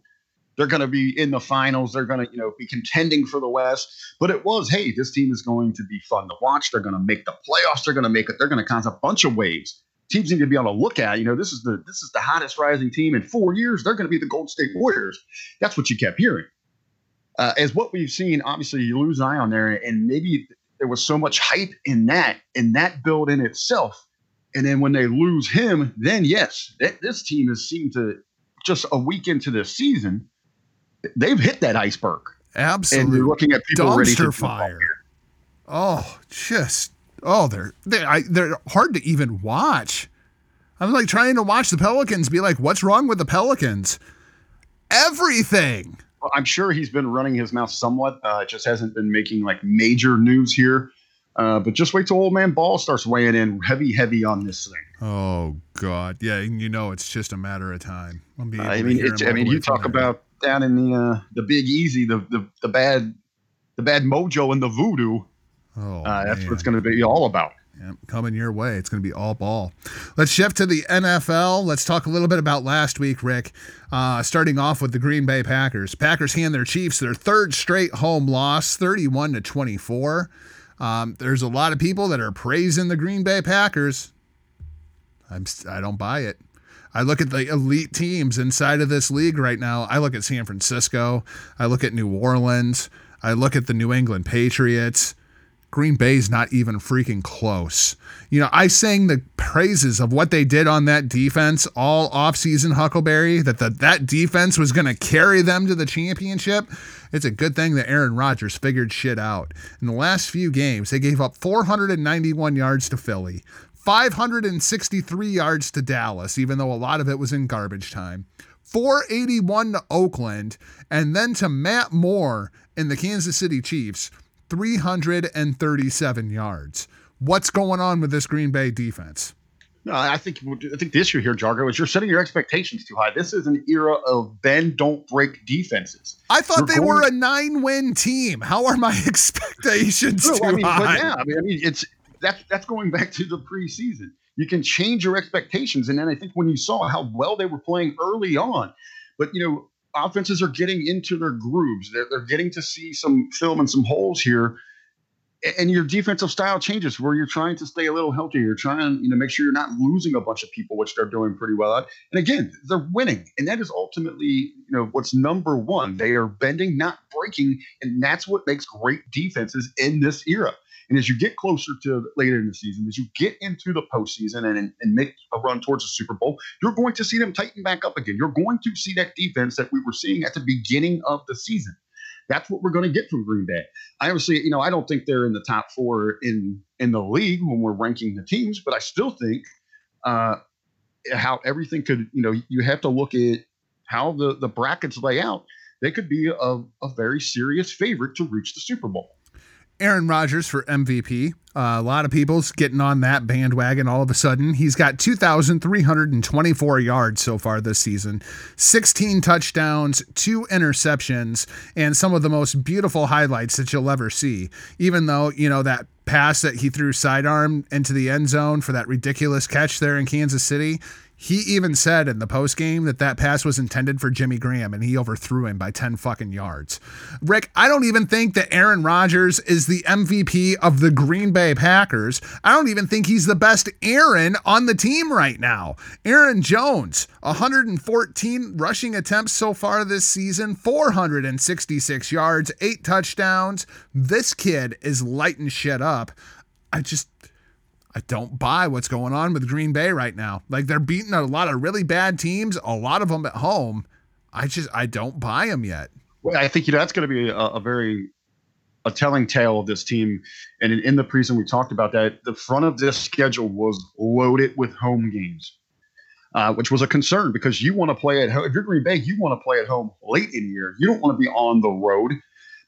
they're going to be in the finals, they're going to you know be contending for the West, but it was hey, this team is going to be fun to watch. They're going to make the playoffs. They're going to make it. They're going to cause a bunch of waves. Teams need to be able to look at. You know, this is the this is the hottest rising team in four years. They're going to be the Golden State Warriors. That's what you kept hearing. Uh, as what we've seen, obviously you lose Zion there, and maybe there was so much hype in that in that build in itself. And then when they lose him, then yes, th- this team has seemed to just a week into the season, they've hit that iceberg. And you're looking at people ready to dumpster fire. Oh, just oh, they're they I, they're hard to even watch. I'm like trying to watch the Pelicans, be like, what's wrong with the Pelicans? Everything. Well, I'm sure he's been running his mouth somewhat. Uh, it just hasn't been making like major news here. Uh, but just wait till old man Ball starts weighing in heavy, heavy on this thing. Oh God, yeah, and you know it's just a matter of time. Able I mean, I mean, you talk about down in the uh, the Big Easy, the, the the bad the bad mojo and the voodoo. Oh, Uh, that's what it's going to be all about. Yep, coming your way. It's going to be all ball. Let's shift to the NFL. Let's talk a little bit about last week, Rick. Uh, starting off with the Green Bay Packers. Packers hand their Chiefs their third straight home loss, 31 to 24. Um, there's a lot of people that are praising the Green Bay Packers. I'm I don't buy it. I look at the elite teams inside of this league right now. I look at San Francisco. I look at New Orleans. I look at the New England Patriots. Green Bay's not even freaking close. You know, I sang the praises of what they did on that defense all offseason, Huckleberry, that the, that defense was going to carry them to the championship. It's a good thing that Aaron Rodgers figured shit out. In the last few games, they gave up 491 yards to Philly, 563 yards to Dallas, even though a lot of it was in garbage time. 481 to Oakland, and then to Matt Moore in the Kansas City Chiefs, 337 yards. What's going on with this Green Bay defense? No, I think I think the issue here, Jargo, is you're setting your expectations too high. This is an era of bend don't break defenses. I thought You're they going- were a nine win team. How are my expectations No, too I mean, high? yeah, I mean, I mean, it's that's that's going back to the preseason. You can change your expectations, and then I think when you saw how well they were playing early on, but you know, offenses are getting into their grooves. They're they're getting to see some film and some holes here, and your defensive style changes where you're trying to stay a little healthier. You're trying, you know, make sure you're not losing a bunch of people, which they're doing pretty well at. And again, they're winning, and that is ultimately, you know, what's number one. They are bending, not breaking, and that's what makes great defenses in this era. And as you get closer to later in the season, as you get into the postseason and, and make a run towards the Super Bowl, you're going to see them tighten back up again. You're going to see that defense that we were seeing at the beginning of the season. That's what we're going to get from Green Bay. I obviously, you know, I don't think they're in the top four in in the league when we're ranking the teams, but I still think uh, how everything could, you know, you have to look at how the the brackets lay out. They could be a, a very serious favorite to reach the Super Bowl. Aaron Rodgers for MVP. Uh, a lot of people's getting on that bandwagon all of a sudden. He's got 2,324 yards so far this season, 16 touchdowns, two interceptions, and some of the most beautiful highlights that you'll ever see. Even though, you know, that pass that he threw sidearm into the end zone for that ridiculous catch there in Kansas City, he even said in the post game that that pass was intended for Jimmy Graham and he overthrew him by 10 fucking yards. Rick, I don't even think that Aaron Rodgers is the MVP of the Green Bay Packers. I don't even think he's the best Aaron on the team right now. Aaron Jones, 114 rushing attempts so far this season, 466 yards, eight touchdowns. This kid is lighting shit up. I just I don't buy what's going on with Green Bay right now. Like they're beating a lot of really bad teams, a lot of them at home. I just I don't buy them yet. Well, I think you know that's going to be a, a, very a telling tale of this team. And in, in the preseason, we talked about that. The front of this schedule was loaded with home games, uh, which was a concern because you want to play at home. If you're Green Bay, you want to play at home late in the year. You don't want to be on the road.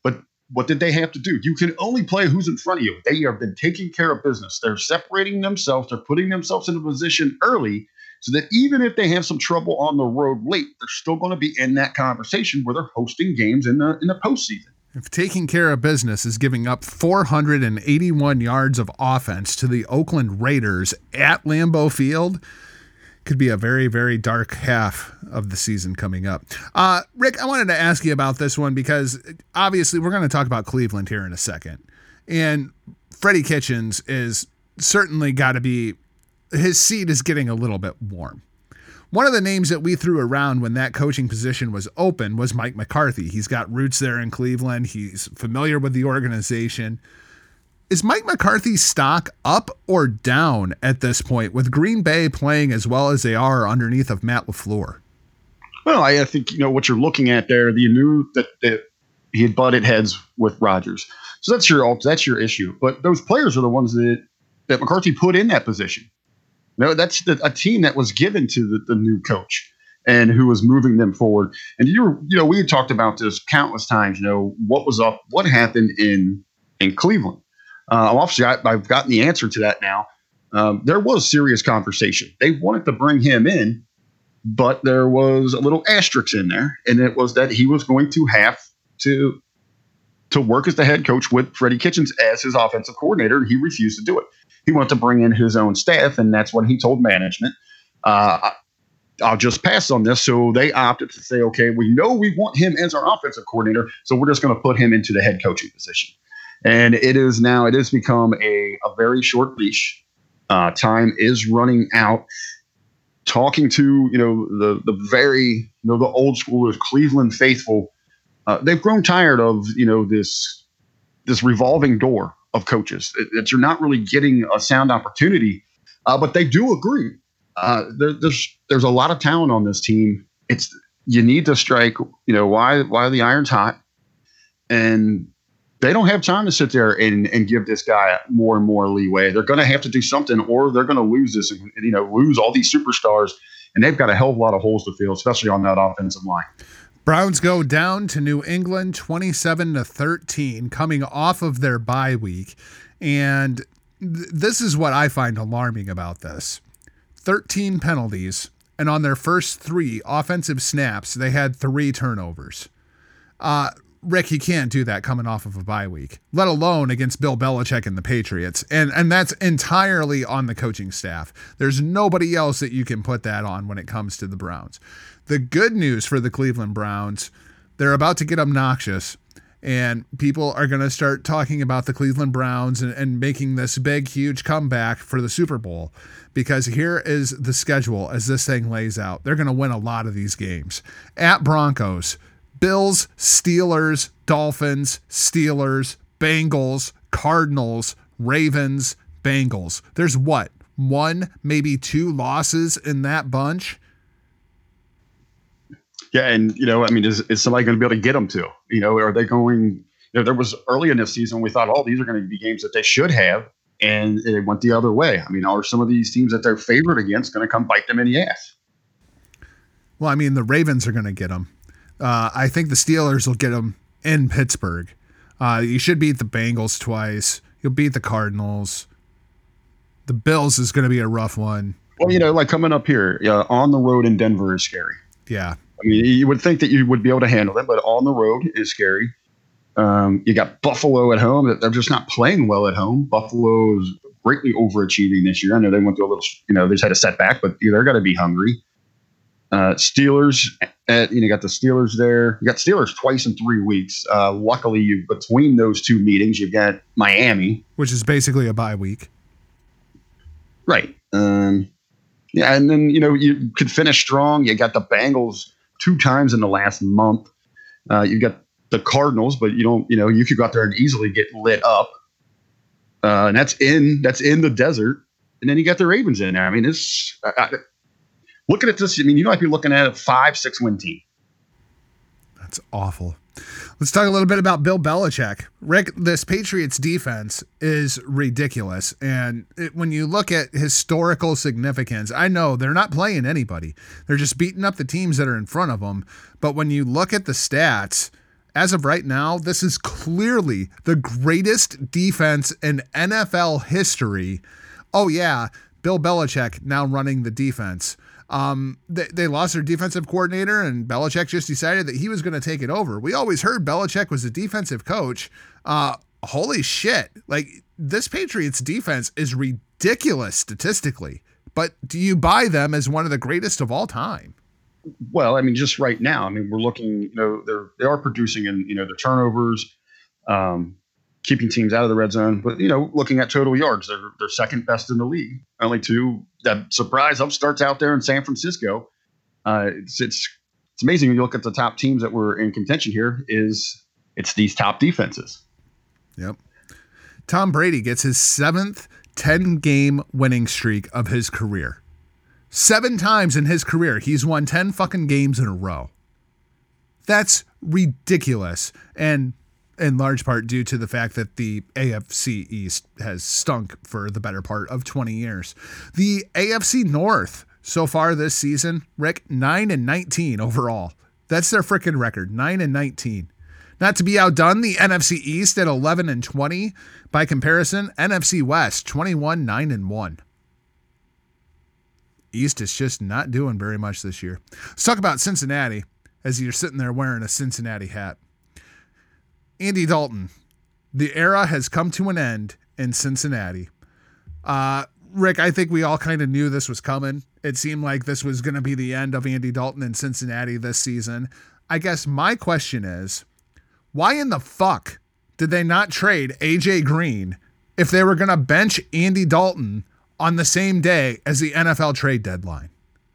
But what did they have to do? You can only play who's in front of you. They have been taking care of business. They're separating themselves. They're putting themselves in a position early so that even if they have some trouble on the road late, they're still going to be in that conversation where they're hosting games in the in the postseason. If taking care of business is giving up 481 yards of offense to the Oakland Raiders at Lambeau Field, could be a very, very dark half of the season coming up. Uh, Rick, I wanted to ask you about this one because obviously we're going to talk about Cleveland here in a second. And Freddie Kitchens is certainly got to be, his seat is getting a little bit warm. One of the names that we threw around when that coaching position was open was Mike McCarthy. He's got roots there in Cleveland, he's familiar with the organization. Is Mike McCarthy's stock up or down at this point with Green Bay playing as well as they are underneath of Matt LaFleur? Well, I, think, you know, what you're looking at there, you knew that, that he had butted heads with Rodgers. So that's your that's your issue. But those players are the ones that, that McCarthy put in that position. Know, that's the, a team that was given to the, the new coach and who was moving them forward. And you were, you know, we had talked about this countless times. You know, what was up, what happened in in Cleveland uh, obviously, I, have gotten the answer to that now. Um, there was serious conversation. They wanted to bring him in, but there was a little asterisk in there, and it was that he was going to have to to work as the head coach with Freddie Kitchens as his offensive coordinator, and he refused to do it. He wanted to bring in his own staff, and that's when he told management, uh, I'll just pass on this. So they opted to say, okay, we know we want him as our offensive coordinator, so we're just going to put him into the head coaching position and it is now it has become a, a very short leash. Uh, time is running out. Talking to you know the the very you know the old schoolers, Cleveland faithful, uh, they've grown tired of you know this this revolving door of coaches that you're not really getting a sound opportunity. Uh, but they do agree. Uh, there, there's there's a lot of talent on this team. It's you need to strike. You know why why the iron's hot, and they don't have time to sit there and, and give this guy more and more leeway. They're going to have to do something, or they're going to lose this, and, you know, lose all these superstars, and they've got a hell of a lot of holes to fill, especially on that offensive line. Browns go down to New England 27 to 13 coming off of their bye week. And th- this is what I find alarming about this 13 penalties. And on their first three offensive snaps, they had three turnovers. Uh, Rick, you can't do that coming off of a bye week, let alone against Bill Belichick and the Patriots. And and that's entirely on the coaching staff. There's nobody else that you can put that on when it comes to the Browns. The good news for the Cleveland Browns, they're about to get obnoxious and people are going to start talking about the Cleveland Browns and, and making this big, huge comeback for the Super Bowl. Because here is the schedule as this thing lays out. They're going to win a lot of these games. At Broncos, Bills, Steelers, Dolphins, Steelers, Bengals, Cardinals, Ravens, Bengals. There's what? One, maybe two losses in that bunch. Yeah, and you know, I mean, is, is somebody going to be able to get them to? You know, are they going? You know, there was early in this season we thought, oh, these are going to be games that they should have, and it went the other way. I mean, are some of these teams that they're favored against going to come bite them in the ass? Well, I mean, the Ravens are going to get them. Uh, I think the Steelers will get them in Pittsburgh. Uh, you should beat the Bengals twice. You'll beat the Cardinals. The Bills is going to be a rough one. Well, you know, like coming up here uh, on the road in Denver is scary. Yeah. I mean, you would think that you would be able to handle it, but on the road is scary. Um, you got Buffalo at home that they're just not playing well at home. Buffalo is greatly overachieving this year. I know they went through a little, you know, they just had a setback, but they're going to be hungry. Uh, Steelers, at, you know, you got the Steelers there. You got Steelers twice in three weeks. Uh, luckily, you between those two meetings, you've got Miami, which is basically a bye week. Right. Um, yeah, and then you know you could finish strong. You got the Bengals two times in the last month. Uh, you've got the Cardinals, but you don't. You know you could go out there and easily get lit up. Uh, and that's in that's in the desert. And then you got the Ravens in there. I mean, it's I, I, looking at this, I mean, you might be looking at a five, six win team. That's awful. Let's talk a little bit about Bill Belichick. Rick, this Patriots defense is ridiculous. And it, when you look at historical significance, I know they're not playing anybody, they're just beating up the teams that are in front of them. But when you look at the stats, as of right now, this is clearly the greatest defense in NFL history. Oh, yeah, Bill Belichick now running the defense. Um, they, they lost their defensive coordinator, and Belichick just decided that he was going to take it over. We always heard Belichick was a defensive coach. Uh, holy shit. Like, this Patriots defense is ridiculous statistically, but do you buy them as one of the greatest of all time? Well, I mean, just right now, I mean, we're looking, you know, they're, they are producing in, you know, the turnovers. Um, keeping teams out of the red zone. But you know, looking at total yards, they're they're second best in the league. Only two that surprise upstarts out there in San Francisco. Uh, it's it's it's amazing when you look at the top teams that were in contention here. Is it's these top defenses. Yep. Tom Brady gets his seventh 10 game winning streak of his career. Seven times in his career, he's won 10 fucking games in a row. That's ridiculous. And in large part due to the fact that the AFC East has stunk for the better part of 20 years. The AFC North so far this season, Rick, 9 and 19 overall. That's their freaking record, 9 and 19. Not to be outdone, the NFC East at 11 and 20. By comparison, NFC West 21 9 and 1. East is just not doing very much this year. Let's talk about Cincinnati as you're sitting there wearing a Cincinnati hat. Andy Dalton, the era has come to an end in Cincinnati. Uh, Rick, I think we all kind of knew this was coming. It seemed like this was going to be the end of Andy Dalton in Cincinnati this season. I guess my question is why in the fuck did they not trade AJ Green if they were going to bench Andy Dalton on the same day as the NFL trade deadline?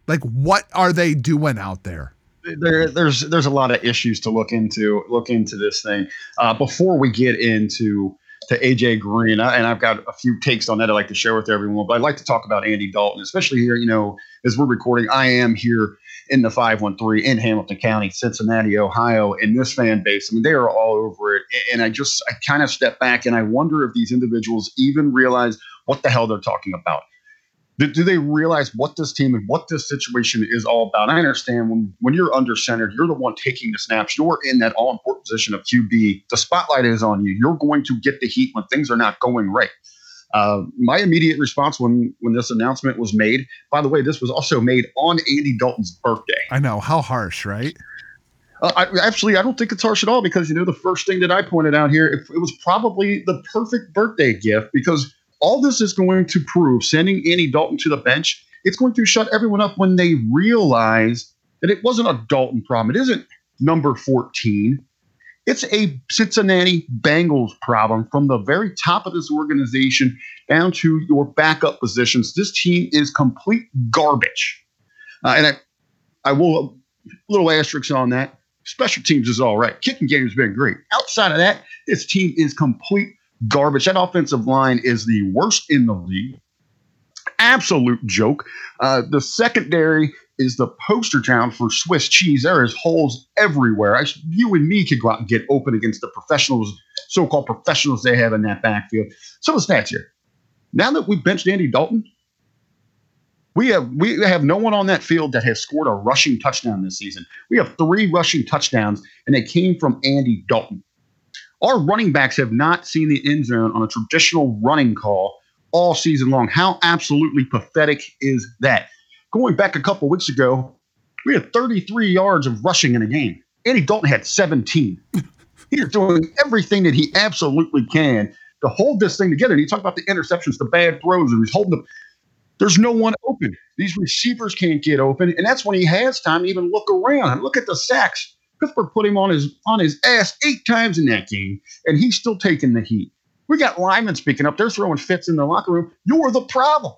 Like, what are they doing out there? There, there's there's a lot of issues to look into look into this thing uh, before we get into to AJ Green, and I've got a few takes on that I'd like to share with everyone. But I'd like to talk about Andy Dalton, especially here. You know, as we're recording, I am here in the 513 in Hamilton County, Cincinnati, Ohio, and this fan base. I mean, they are all over it. And I just I kind of step back and I wonder if these individuals even realize what the hell they're talking about do, do, they realize what this team and what this situation is all about? I understand when, when you're under centered, you're the one taking the snaps. You're in that all important position of QB. The spotlight is on you. You're going to get the heat when things are not going right. Uh, my immediate response when when this announcement was made, by the way, this was also made on Andy Dalton's birthday. I know how harsh, right? Uh, I, actually, I don't think it's harsh at all because you know the first thing that I pointed out here, it, it was probably the perfect birthday gift because all this is going to prove, sending Andy Dalton to the bench, it's going to shut everyone up when they realize that it wasn't a Dalton problem. It isn't number 14. It's a Cincinnati Bengals problem from the very top of this organization down to your backup positions. This team is complete garbage. Uh, and I, I will, a little asterisk on that. Special teams is all right. Kicking game has been great. Outside of that, this team is complete garbage. That offensive line is the worst in the league. Absolute joke. Uh, the secondary is the poster town for Swiss cheese. There is holes everywhere. I, you and me could go out and get open against the professionals, so-called professionals they have in that backfield. Some the stats here. Now that we've benched Andy Dalton, we have we have no one on that field that has scored a rushing touchdown this season. We have three rushing touchdowns, and they came from Andy Dalton. Our running backs have not seen the end zone on a traditional running call all season long. How absolutely pathetic is that? Going back a couple weeks ago, we had 33 yards of rushing in a game. Andy Dalton had 17. He's doing everything that he absolutely can to hold this thing together. And you talk about the interceptions, the bad throws, and he's holding them. There's no one open. These receivers can't get open, and that's when he has time to even look around and look at the sacks. Pittsburgh put him on his on his ass eight times in that game, and he's still taking the heat. We got linemen speaking up; they're throwing fits in the locker room. You're the problem.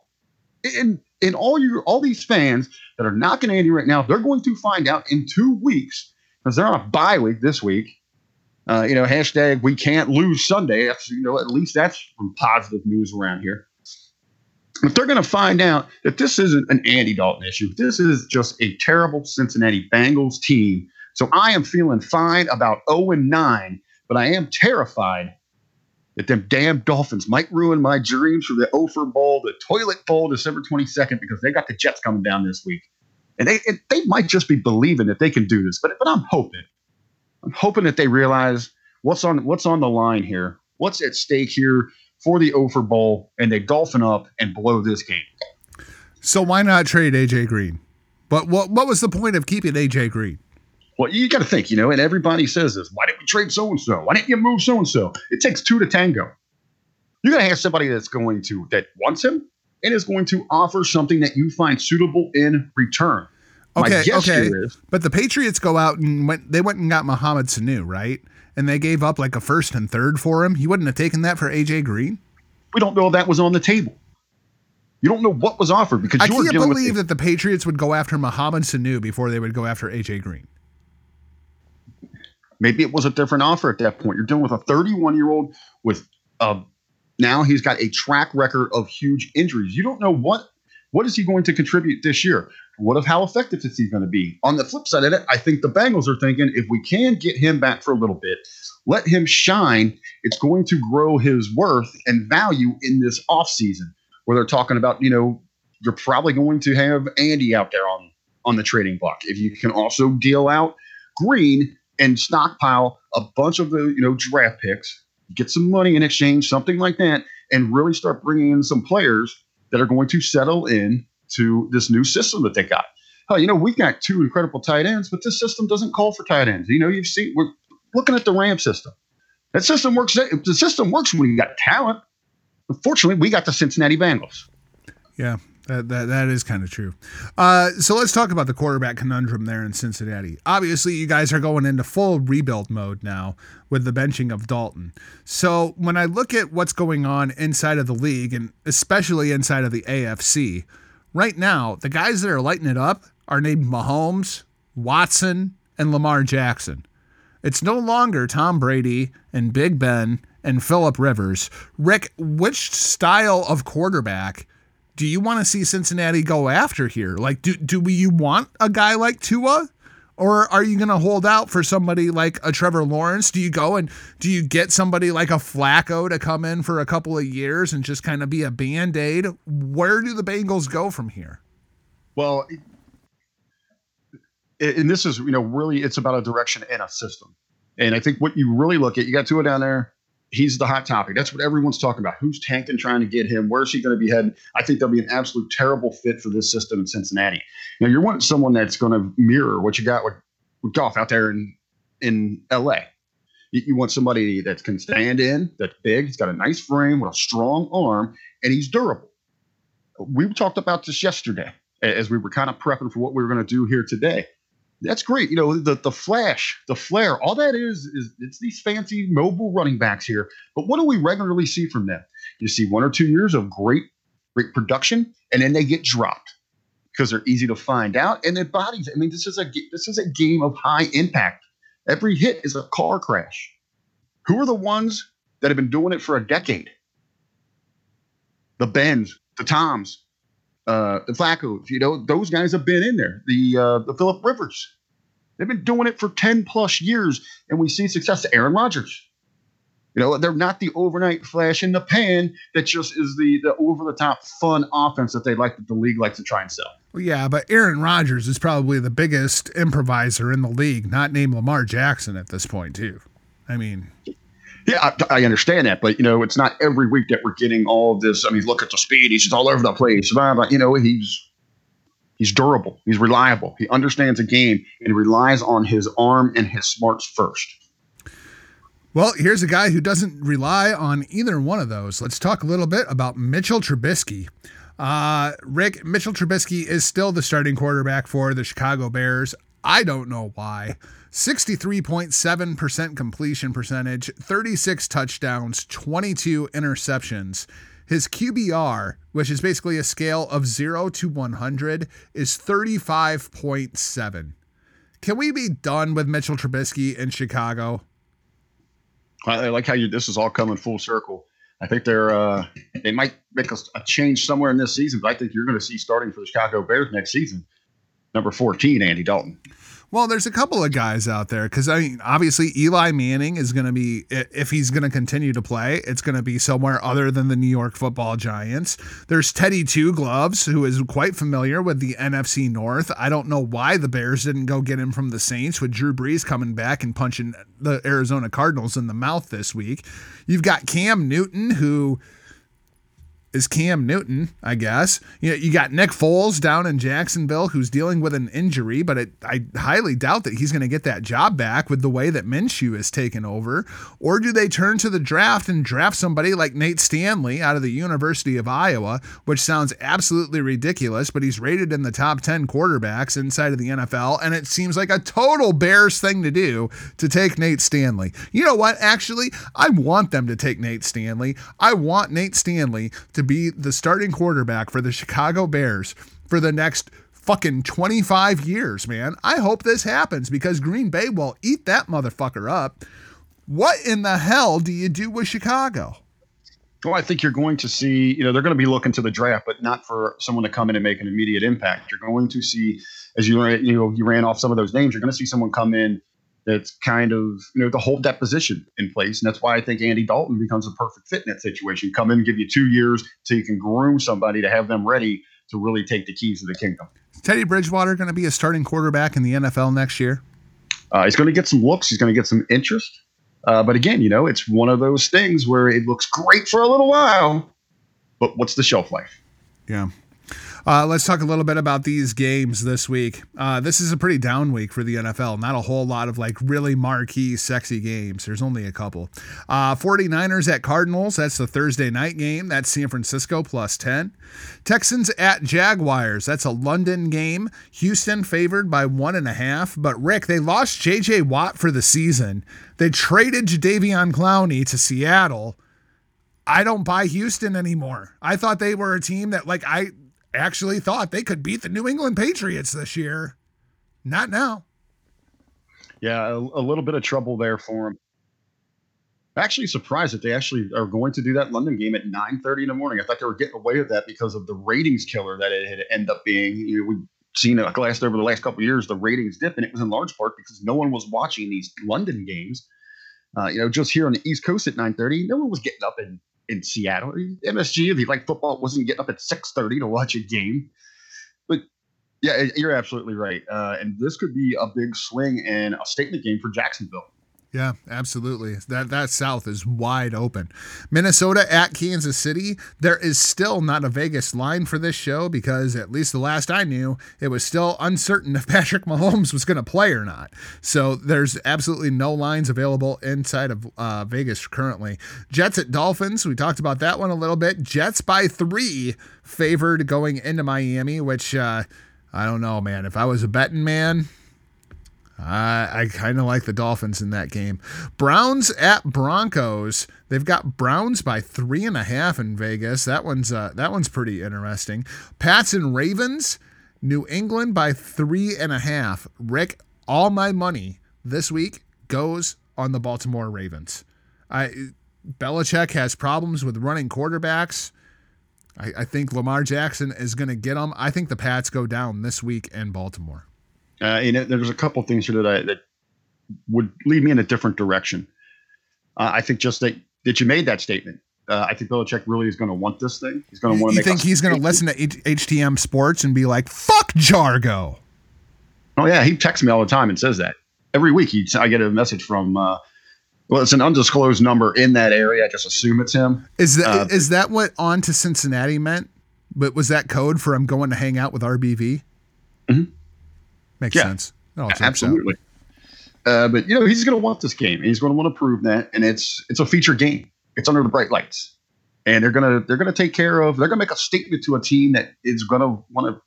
And and all you all these fans that are knocking Andy right now, they're going to find out in two weeks because they're on a bye week this week. Uh, you know, hashtag we can't lose Sunday. That's, you know, at least that's some positive news around here if they're going to find out that this isn't an Andy Dalton issue, this is just a terrible Cincinnati Bengals team. So I am feeling fine about 0 and 9, but I am terrified that them damn Dolphins might ruin my dreams for the Ophir Bowl, the Toilet Bowl, December 22nd, because they got the Jets coming down this week. And they, and they might just be believing that they can do this, but, but I'm hoping. I'm hoping that they realize what's on what's on the line here, what's at stake here for the Ophir Bowl and they dolphin up and blow this game. So why not trade AJ Green? But what what was the point of keeping AJ Green? Well, you got to think, you know, and everybody says this. Why didn't we trade so and so? Why didn't you move so and so? It takes two to tango. You got to have somebody that's going to that wants him and is going to offer something that you find suitable in return. Okay, okay. Is, but the Patriots go out and went. They went and got Mohamed Sanu, right? and they gave up like a first and third for him, he wouldn't have taken that for AJ Green. We don't know if that was on the table. You don't know what was offered because I can't believe that the Patriots would go after Mohamed Sanu before they would go after AJ Green. Maybe it was a different offer at that point. You're dealing with a 31 year old with uh, now he's got a track record of huge injuries. You don't know what what is he going to contribute this year. What of how effective is he going to be? On the flip side of it, I think the Bengals are thinking if we can get him back for a little bit, let him shine, it's going to grow his worth and value in this offseason where they're talking about, you know, you're probably going to have Andy out there on on the trading block. If you can also deal out Green and stockpile a bunch of the, you know, draft picks, get some money in exchange, something like that, and really start bringing in some players that are going to settle in to this new system that they got. Oh, you know, we've got two incredible tight ends, but this system doesn't call for tight ends. You know, you've seen we're looking at the Ram system. That system works. The system works when you got talent. Unfortunately, we got the Cincinnati Bengals. Yeah, that, that, that is kind of true. Uh, so let's talk about the quarterback conundrum there in Cincinnati. Obviously, you guys are going into full rebuild mode now with the benching of Dalton. So when I look at what's going on inside of the league, and especially inside of the AFC, right now, the guys that are lighting it up are named Mahomes, Watson, and Lamar Jackson. It's no longer Tom Brady and Big Ben and Philip Rivers. Rick, which style of quarterback do you want to see Cincinnati go after here? Like, do do we you want a guy like Tua? Or are you going to hold out for somebody like a Trevor Lawrence? Do you go and do you get somebody like a Flacco to come in for a couple of years and just kind of be a band aid? Where do the Bengals go from here? Well, and this is, you know, really it's about a direction and a system. And I think what you really look at, you got Tua down there. He's the hot topic. That's what everyone's talking about. Who's tanking trying to get him? Where's he going to be heading? I think there'll be an absolute terrible fit for this system in Cincinnati. Now you're wanting someone that's going to mirror what you got with, with Goff out there in in LA. You, you want somebody that can stand in, that's big, he's got a nice frame with a strong arm, and he's durable. We talked about this yesterday as we were kind of prepping for what we were going to do here today. That's great. You know, the the flash, the flare, all that is is it's these fancy mobile running backs here. But what do we regularly see from them? You see one or two years of great, great production, and then they get dropped because they're easy to find out and their bodies. I mean, this is a this is a game of high impact. Every hit is a car crash. Who are the ones that have been doing it for a decade. The Bens, the Toms, uh, the Flacco's, you know, those guys have been in there. The uh, the Philip Rivers, they've been doing it for ten plus years, and we see success. Aaron Rodgers, you know, they're not the overnight flash in the pan that just is the the over the top fun offense that they like that the league likes to try and sell. Well, yeah, but Aaron Rodgers is probably the biggest improviser in the league, not named Lamar Jackson at this point, too. I mean, yeah, I, I, understand that, but you know, it's not every week that we're getting all this. I mean, look at the speed; he's all over the place. You know, he's he's durable, he's reliable, he understands the game, and he relies on his arm and his smarts first. Well, here's a guy who doesn't rely on either one of those. Let's talk a little bit about Mitchell Trubisky. Uh, Rick, Mitchell Trubisky is still the starting quarterback for the Chicago Bears. I don't know why. 63.7% completion percentage, 36 touchdowns, 22 interceptions. His QBR, which is basically a scale of 0 to 100, is 35.7. Can we be done with Mitchell Trubisky in Chicago? I like how you this is all coming full circle. I think they're uh, they might make a, a, change somewhere in this season, but I think you're going to see starting for the Chicago Bears next season, number 14, Andy Dalton. Well, there's a couple of guys out there because I mean, obviously Eli Manning is going to be if he's going to continue to play, it's going to be somewhere other than the New York Football Giants. There's Teddy Two Gloves, who is quite familiar with the NFC North. I don't know why the Bears didn't go get him from the Saints with Drew Brees coming back and punching the Arizona Cardinals in the mouth this week. You've got Cam Newton, who is Cam Newton, I guess. You know, you got Nick Foles down in Jacksonville who's dealing with an injury, but it, I highly doubt that he's going to get that job back with the way that Minshew has taken over. Or do they turn to the draft and draft somebody like Nate Stanley out of the University of Iowa, which sounds absolutely ridiculous, but he's rated in the top 10 quarterbacks inside of the NFL, and it seems like a total Bears thing to do to take Nate Stanley. You know what? Actually, I want them to take Nate Stanley. I want Nate Stanley to to be the starting quarterback for the Chicago Bears for the next fucking 25 years, man. I hope this happens because Green Bay will eat that motherfucker up. What in the hell do you do with Chicago? Well, I think you're going to see, you know, they're going to be looking to the draft, but not for someone to come in and make an immediate impact. You're going to see, as you you know, you ran off some of those names. You're going to see someone come in that's kind of you know to hold that position in place, and that's why I think Andy Dalton becomes a perfect fit in that situation. Come in, and give you two years so you can groom somebody to have them ready to really take the keys of the kingdom. Teddy Bridgewater going to be a starting quarterback in the NFL next year. Uh, he's going to get some looks. He's going to get some interest. Uh, but again, you know, it's one of those things where it looks great for a little while, but what's the shelf life? Yeah. Uh, let's talk a little bit about these games this week. Uh, this is a pretty down week for the NFL. Not a whole lot of like really marquee, sexy games. There's only a couple. Uh, 49ers at Cardinals. That's the Thursday night game. That's San Francisco plus 10. Texans at Jaguars. That's a London game. Houston favored by one and a half. But Rick, they lost J.J. Watt for the season. They traded Jadeveon Clowney to Seattle. I don't buy Houston anymore. I thought they were a team that like I actually thought they could beat the New England Patriots this year. Not now. Yeah, a, a little bit of trouble there for them. Actually, surprised that they actually are going to do that London game at 9:30 in the morning. I thought they were getting away with that because of the ratings killer that it had ended up being. You know, we've seen a glass over the last couple years the ratings dip, and it was in large part because no one was watching these London games. Uh, you know, just here on the East Coast at 9:30, no one was getting up and in Seattle. MSG, if you like football, wasn't getting up at 6:30 to watch a game. But yeah, you're absolutely right. Uh, and this could be a big swing and a statement game for Jacksonville. Yeah, absolutely. That that South is wide open. Minnesota at Kansas City. There is still not a Vegas line for this show because at least the last I knew, it was still uncertain if Patrick Mahomes was going to play or not. So there's absolutely no lines available inside of uh, Vegas currently. Jets at Dolphins. We talked about that one a little bit. Jets by three, favored going into Miami, which uh, I don't know, man. If I was a betting man, I, I kind of like the Dolphins in that game. Browns at Broncos. They've got Browns by three and a half in Vegas. That one's uh, that one's pretty interesting. Pats and Ravens. New England by three and a half. Rick, all my money this week goes on the Baltimore Ravens. I Belichick has problems with running quarterbacks. I, I think Lamar Jackson is going to get them. I think the Pats go down this week in Baltimore. Uh, you know, there's a couple things here that I, that would lead me in a different direction. Uh, I think just that that you made that statement. Uh, I think Belichick really is going to want this thing. He's going to want to. You think he's going to listen to H- HTM Sports and be like, "Fuck Jargo"? Oh yeah, he texts me all the time and says that every week. He, I get a message from. Uh, well, it's an undisclosed number in that area. I just assume it's him. Is that uh, is that what on to Cincinnati meant? But was that code for I'm going to hang out with RBV? Mm-hmm. Makes Yeah. sense. Checks Absolutely. Uh, but you know he's going to want this game. He's going to want to prove that, and it's it's a feature game. It's under the bright lights, and they're gonna they're gonna take care of. They're gonna make a statement to a team that is going to want to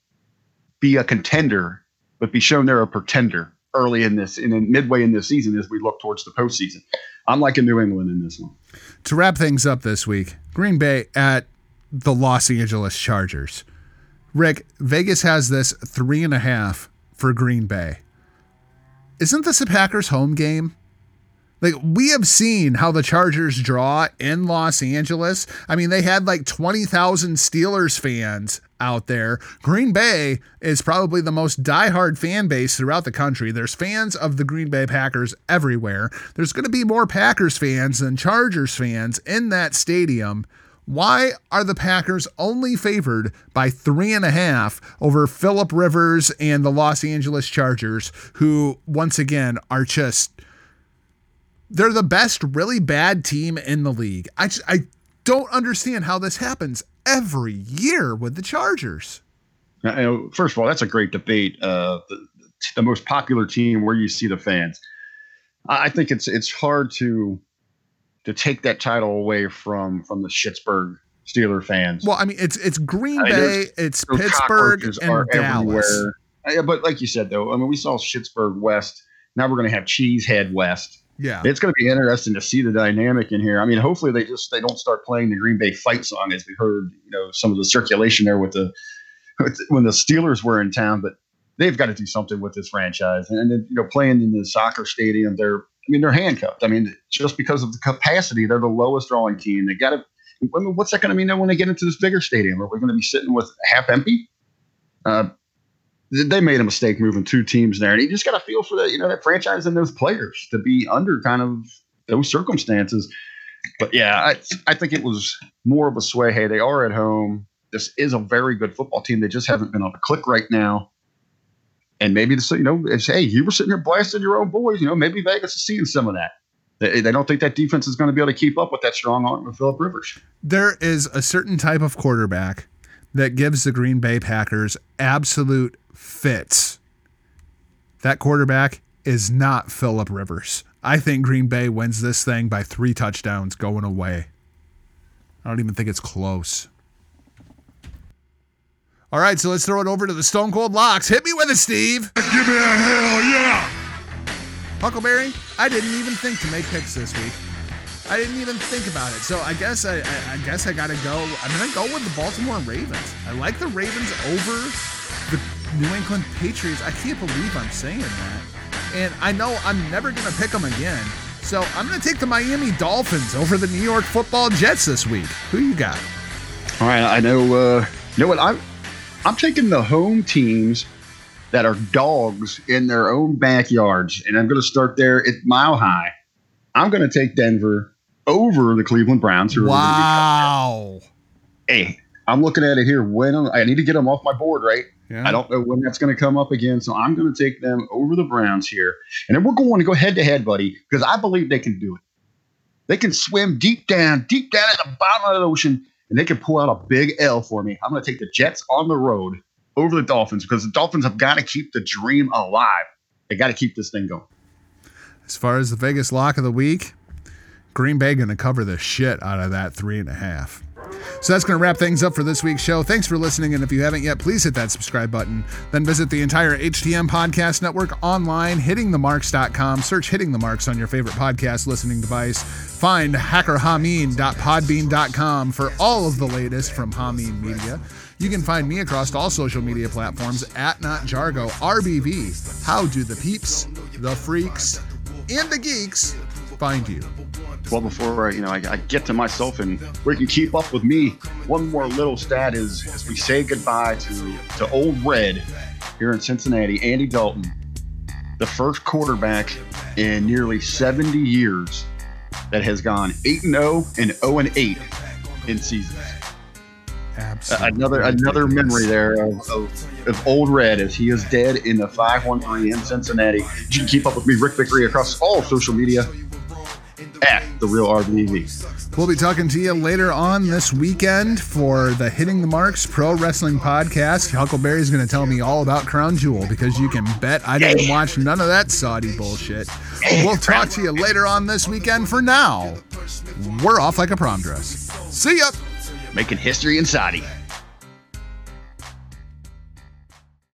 be a contender, but be shown they're a pretender early in this, in midway in this season as we look towards the postseason. I'm liking New England in this one. To wrap things up this week, Green Bay at the Los Angeles Chargers. Rick, Vegas has this three and a half for Green Bay. Isn't this a Packers home game? Like we have seen how the Chargers draw in Los Angeles. I mean, they had like 20,000 Steelers fans out there. Green Bay is probably the most diehard fan base throughout the country. There's fans of the Green Bay Packers everywhere. There's going to be more Packers fans than Chargers fans in that stadium. Why are the Packers only favored by three and a half over Philip Rivers and the Los Angeles Chargers, who once again are just they're the best really bad team in the league. I just, I don't understand how this happens every year with the Chargers. First of all, that's a great debate. Uh, the, the most popular team, where you see the fans. I think it's it's hard to to take that title away from from the Schittsburg Steeler fans. Well, I mean, it's it's Green I mean, Bay, it's Pittsburgh, and Dallas. everywhere. But like you said, though, I mean, we saw Schittsburg West. Now we're going to have Cheesehead West. Yeah, It's going to be interesting to see the dynamic in here. I mean, hopefully they just they don't start playing the Green Bay fight song as we heard, you know, some of the circulation there with the with, when the Steelers were in town. But they've got to do something with this franchise, and then you know, playing in the soccer stadium, they're I mean, they're handcuffed. I mean, just because of the capacity, they're the lowest drawing team. They got to. I mean, what's that going to mean when they get into this bigger stadium? Are we going to be sitting with half empty? Uh, they made a mistake moving two teams there, and you just got to feel for that, you know, that franchise and those players to be under kind of those circumstances. But yeah, I, I think it was more of a sway. Hey, they are at home. This is a very good football team. They just haven't been on the click right now. And maybe this, you know, it's hey, you were sitting there blasting your own boys. You know, maybe Vegas is seeing some of that. They, they don't think that defense is going to be able to keep up with that strong arm of Philip Rivers. there is a certain type of quarterback that gives the Green Bay Packers absolute fits. That quarterback is not Philip Rivers. I think Green Bay wins this thing by three touchdowns going away. I don't even think it's close. All right, so let's throw it over to the Stone Cold Locks. Hit me with it, Steve. Give me a hell yeah! Huckleberry, I didn't even think to make picks this week. I didn't even think about it. So I guess I, I, I guess I gotta go. I'm gonna go with the Baltimore Ravens. I like the Ravens over the New England Patriots. I can't believe I'm saying that. And I know I'm never gonna pick them again. So I'm gonna take the Miami Dolphins over the New York Football Jets this week. Who you got? All right, I know. Uh, you know what? I'm I'm taking the home teams that are dogs in their own backyards, and I'm going to start there at Mile High. I'm going to take Denver over the Cleveland Browns. Who Wow. hey, I'm looking at it here. When I need to get them off my board, right? Yeah. I don't know when that's going to come up again, so I'm going to take them over the Browns here, and then we're going to go head to head, buddy, because I believe they can do it. They can swim deep down, deep down at the bottom of the ocean, and they can pull out a big L for me. I'm going to take the Jets on the road over the Dolphins because the Dolphins have got to keep the dream alive. They got to keep this thing going. As far as the Vegas lock of the week, Green Bay going to cover the shit out of that three and a half. So that's going to wrap things up for this week's show. Thanks for listening. And if you haven't yet, please hit that subscribe button. Then visit the entire HTM Podcast Network online, hittingthemarks.com. Search Hitting the Marks on your favorite podcast listening device. Find hackerhameen.podbean.com for all of the latest from Hameen Media. You can find me across all social media platforms at NotJargo, RBV. How do the peeps, the freaks, and the geeks find you? well, before you know, I, I, get to myself and where you can keep up with me, one more little stat is as we say goodbye to to Old Red here in Cincinnati, Andy Dalton, the first quarterback in nearly 70 years that has gone 8 and 0 and 0 and 8 in seasons. Absolutely. another another memory there of, of, of, Old Red as he is dead in the 513 in Cincinnati. You can keep up with me, Rick Vickery, across all social media at the Real RVD. We'll be talking to you later on this weekend for the Hitting the Marks Pro Wrestling Podcast. Huckleberry's going to tell me all about Crown Jewel because you can bet I didn't watch none of that Saudi bullshit. We'll talk to you later on this weekend. For now, we're off like a prom dress. See ya! Making history in Saudi.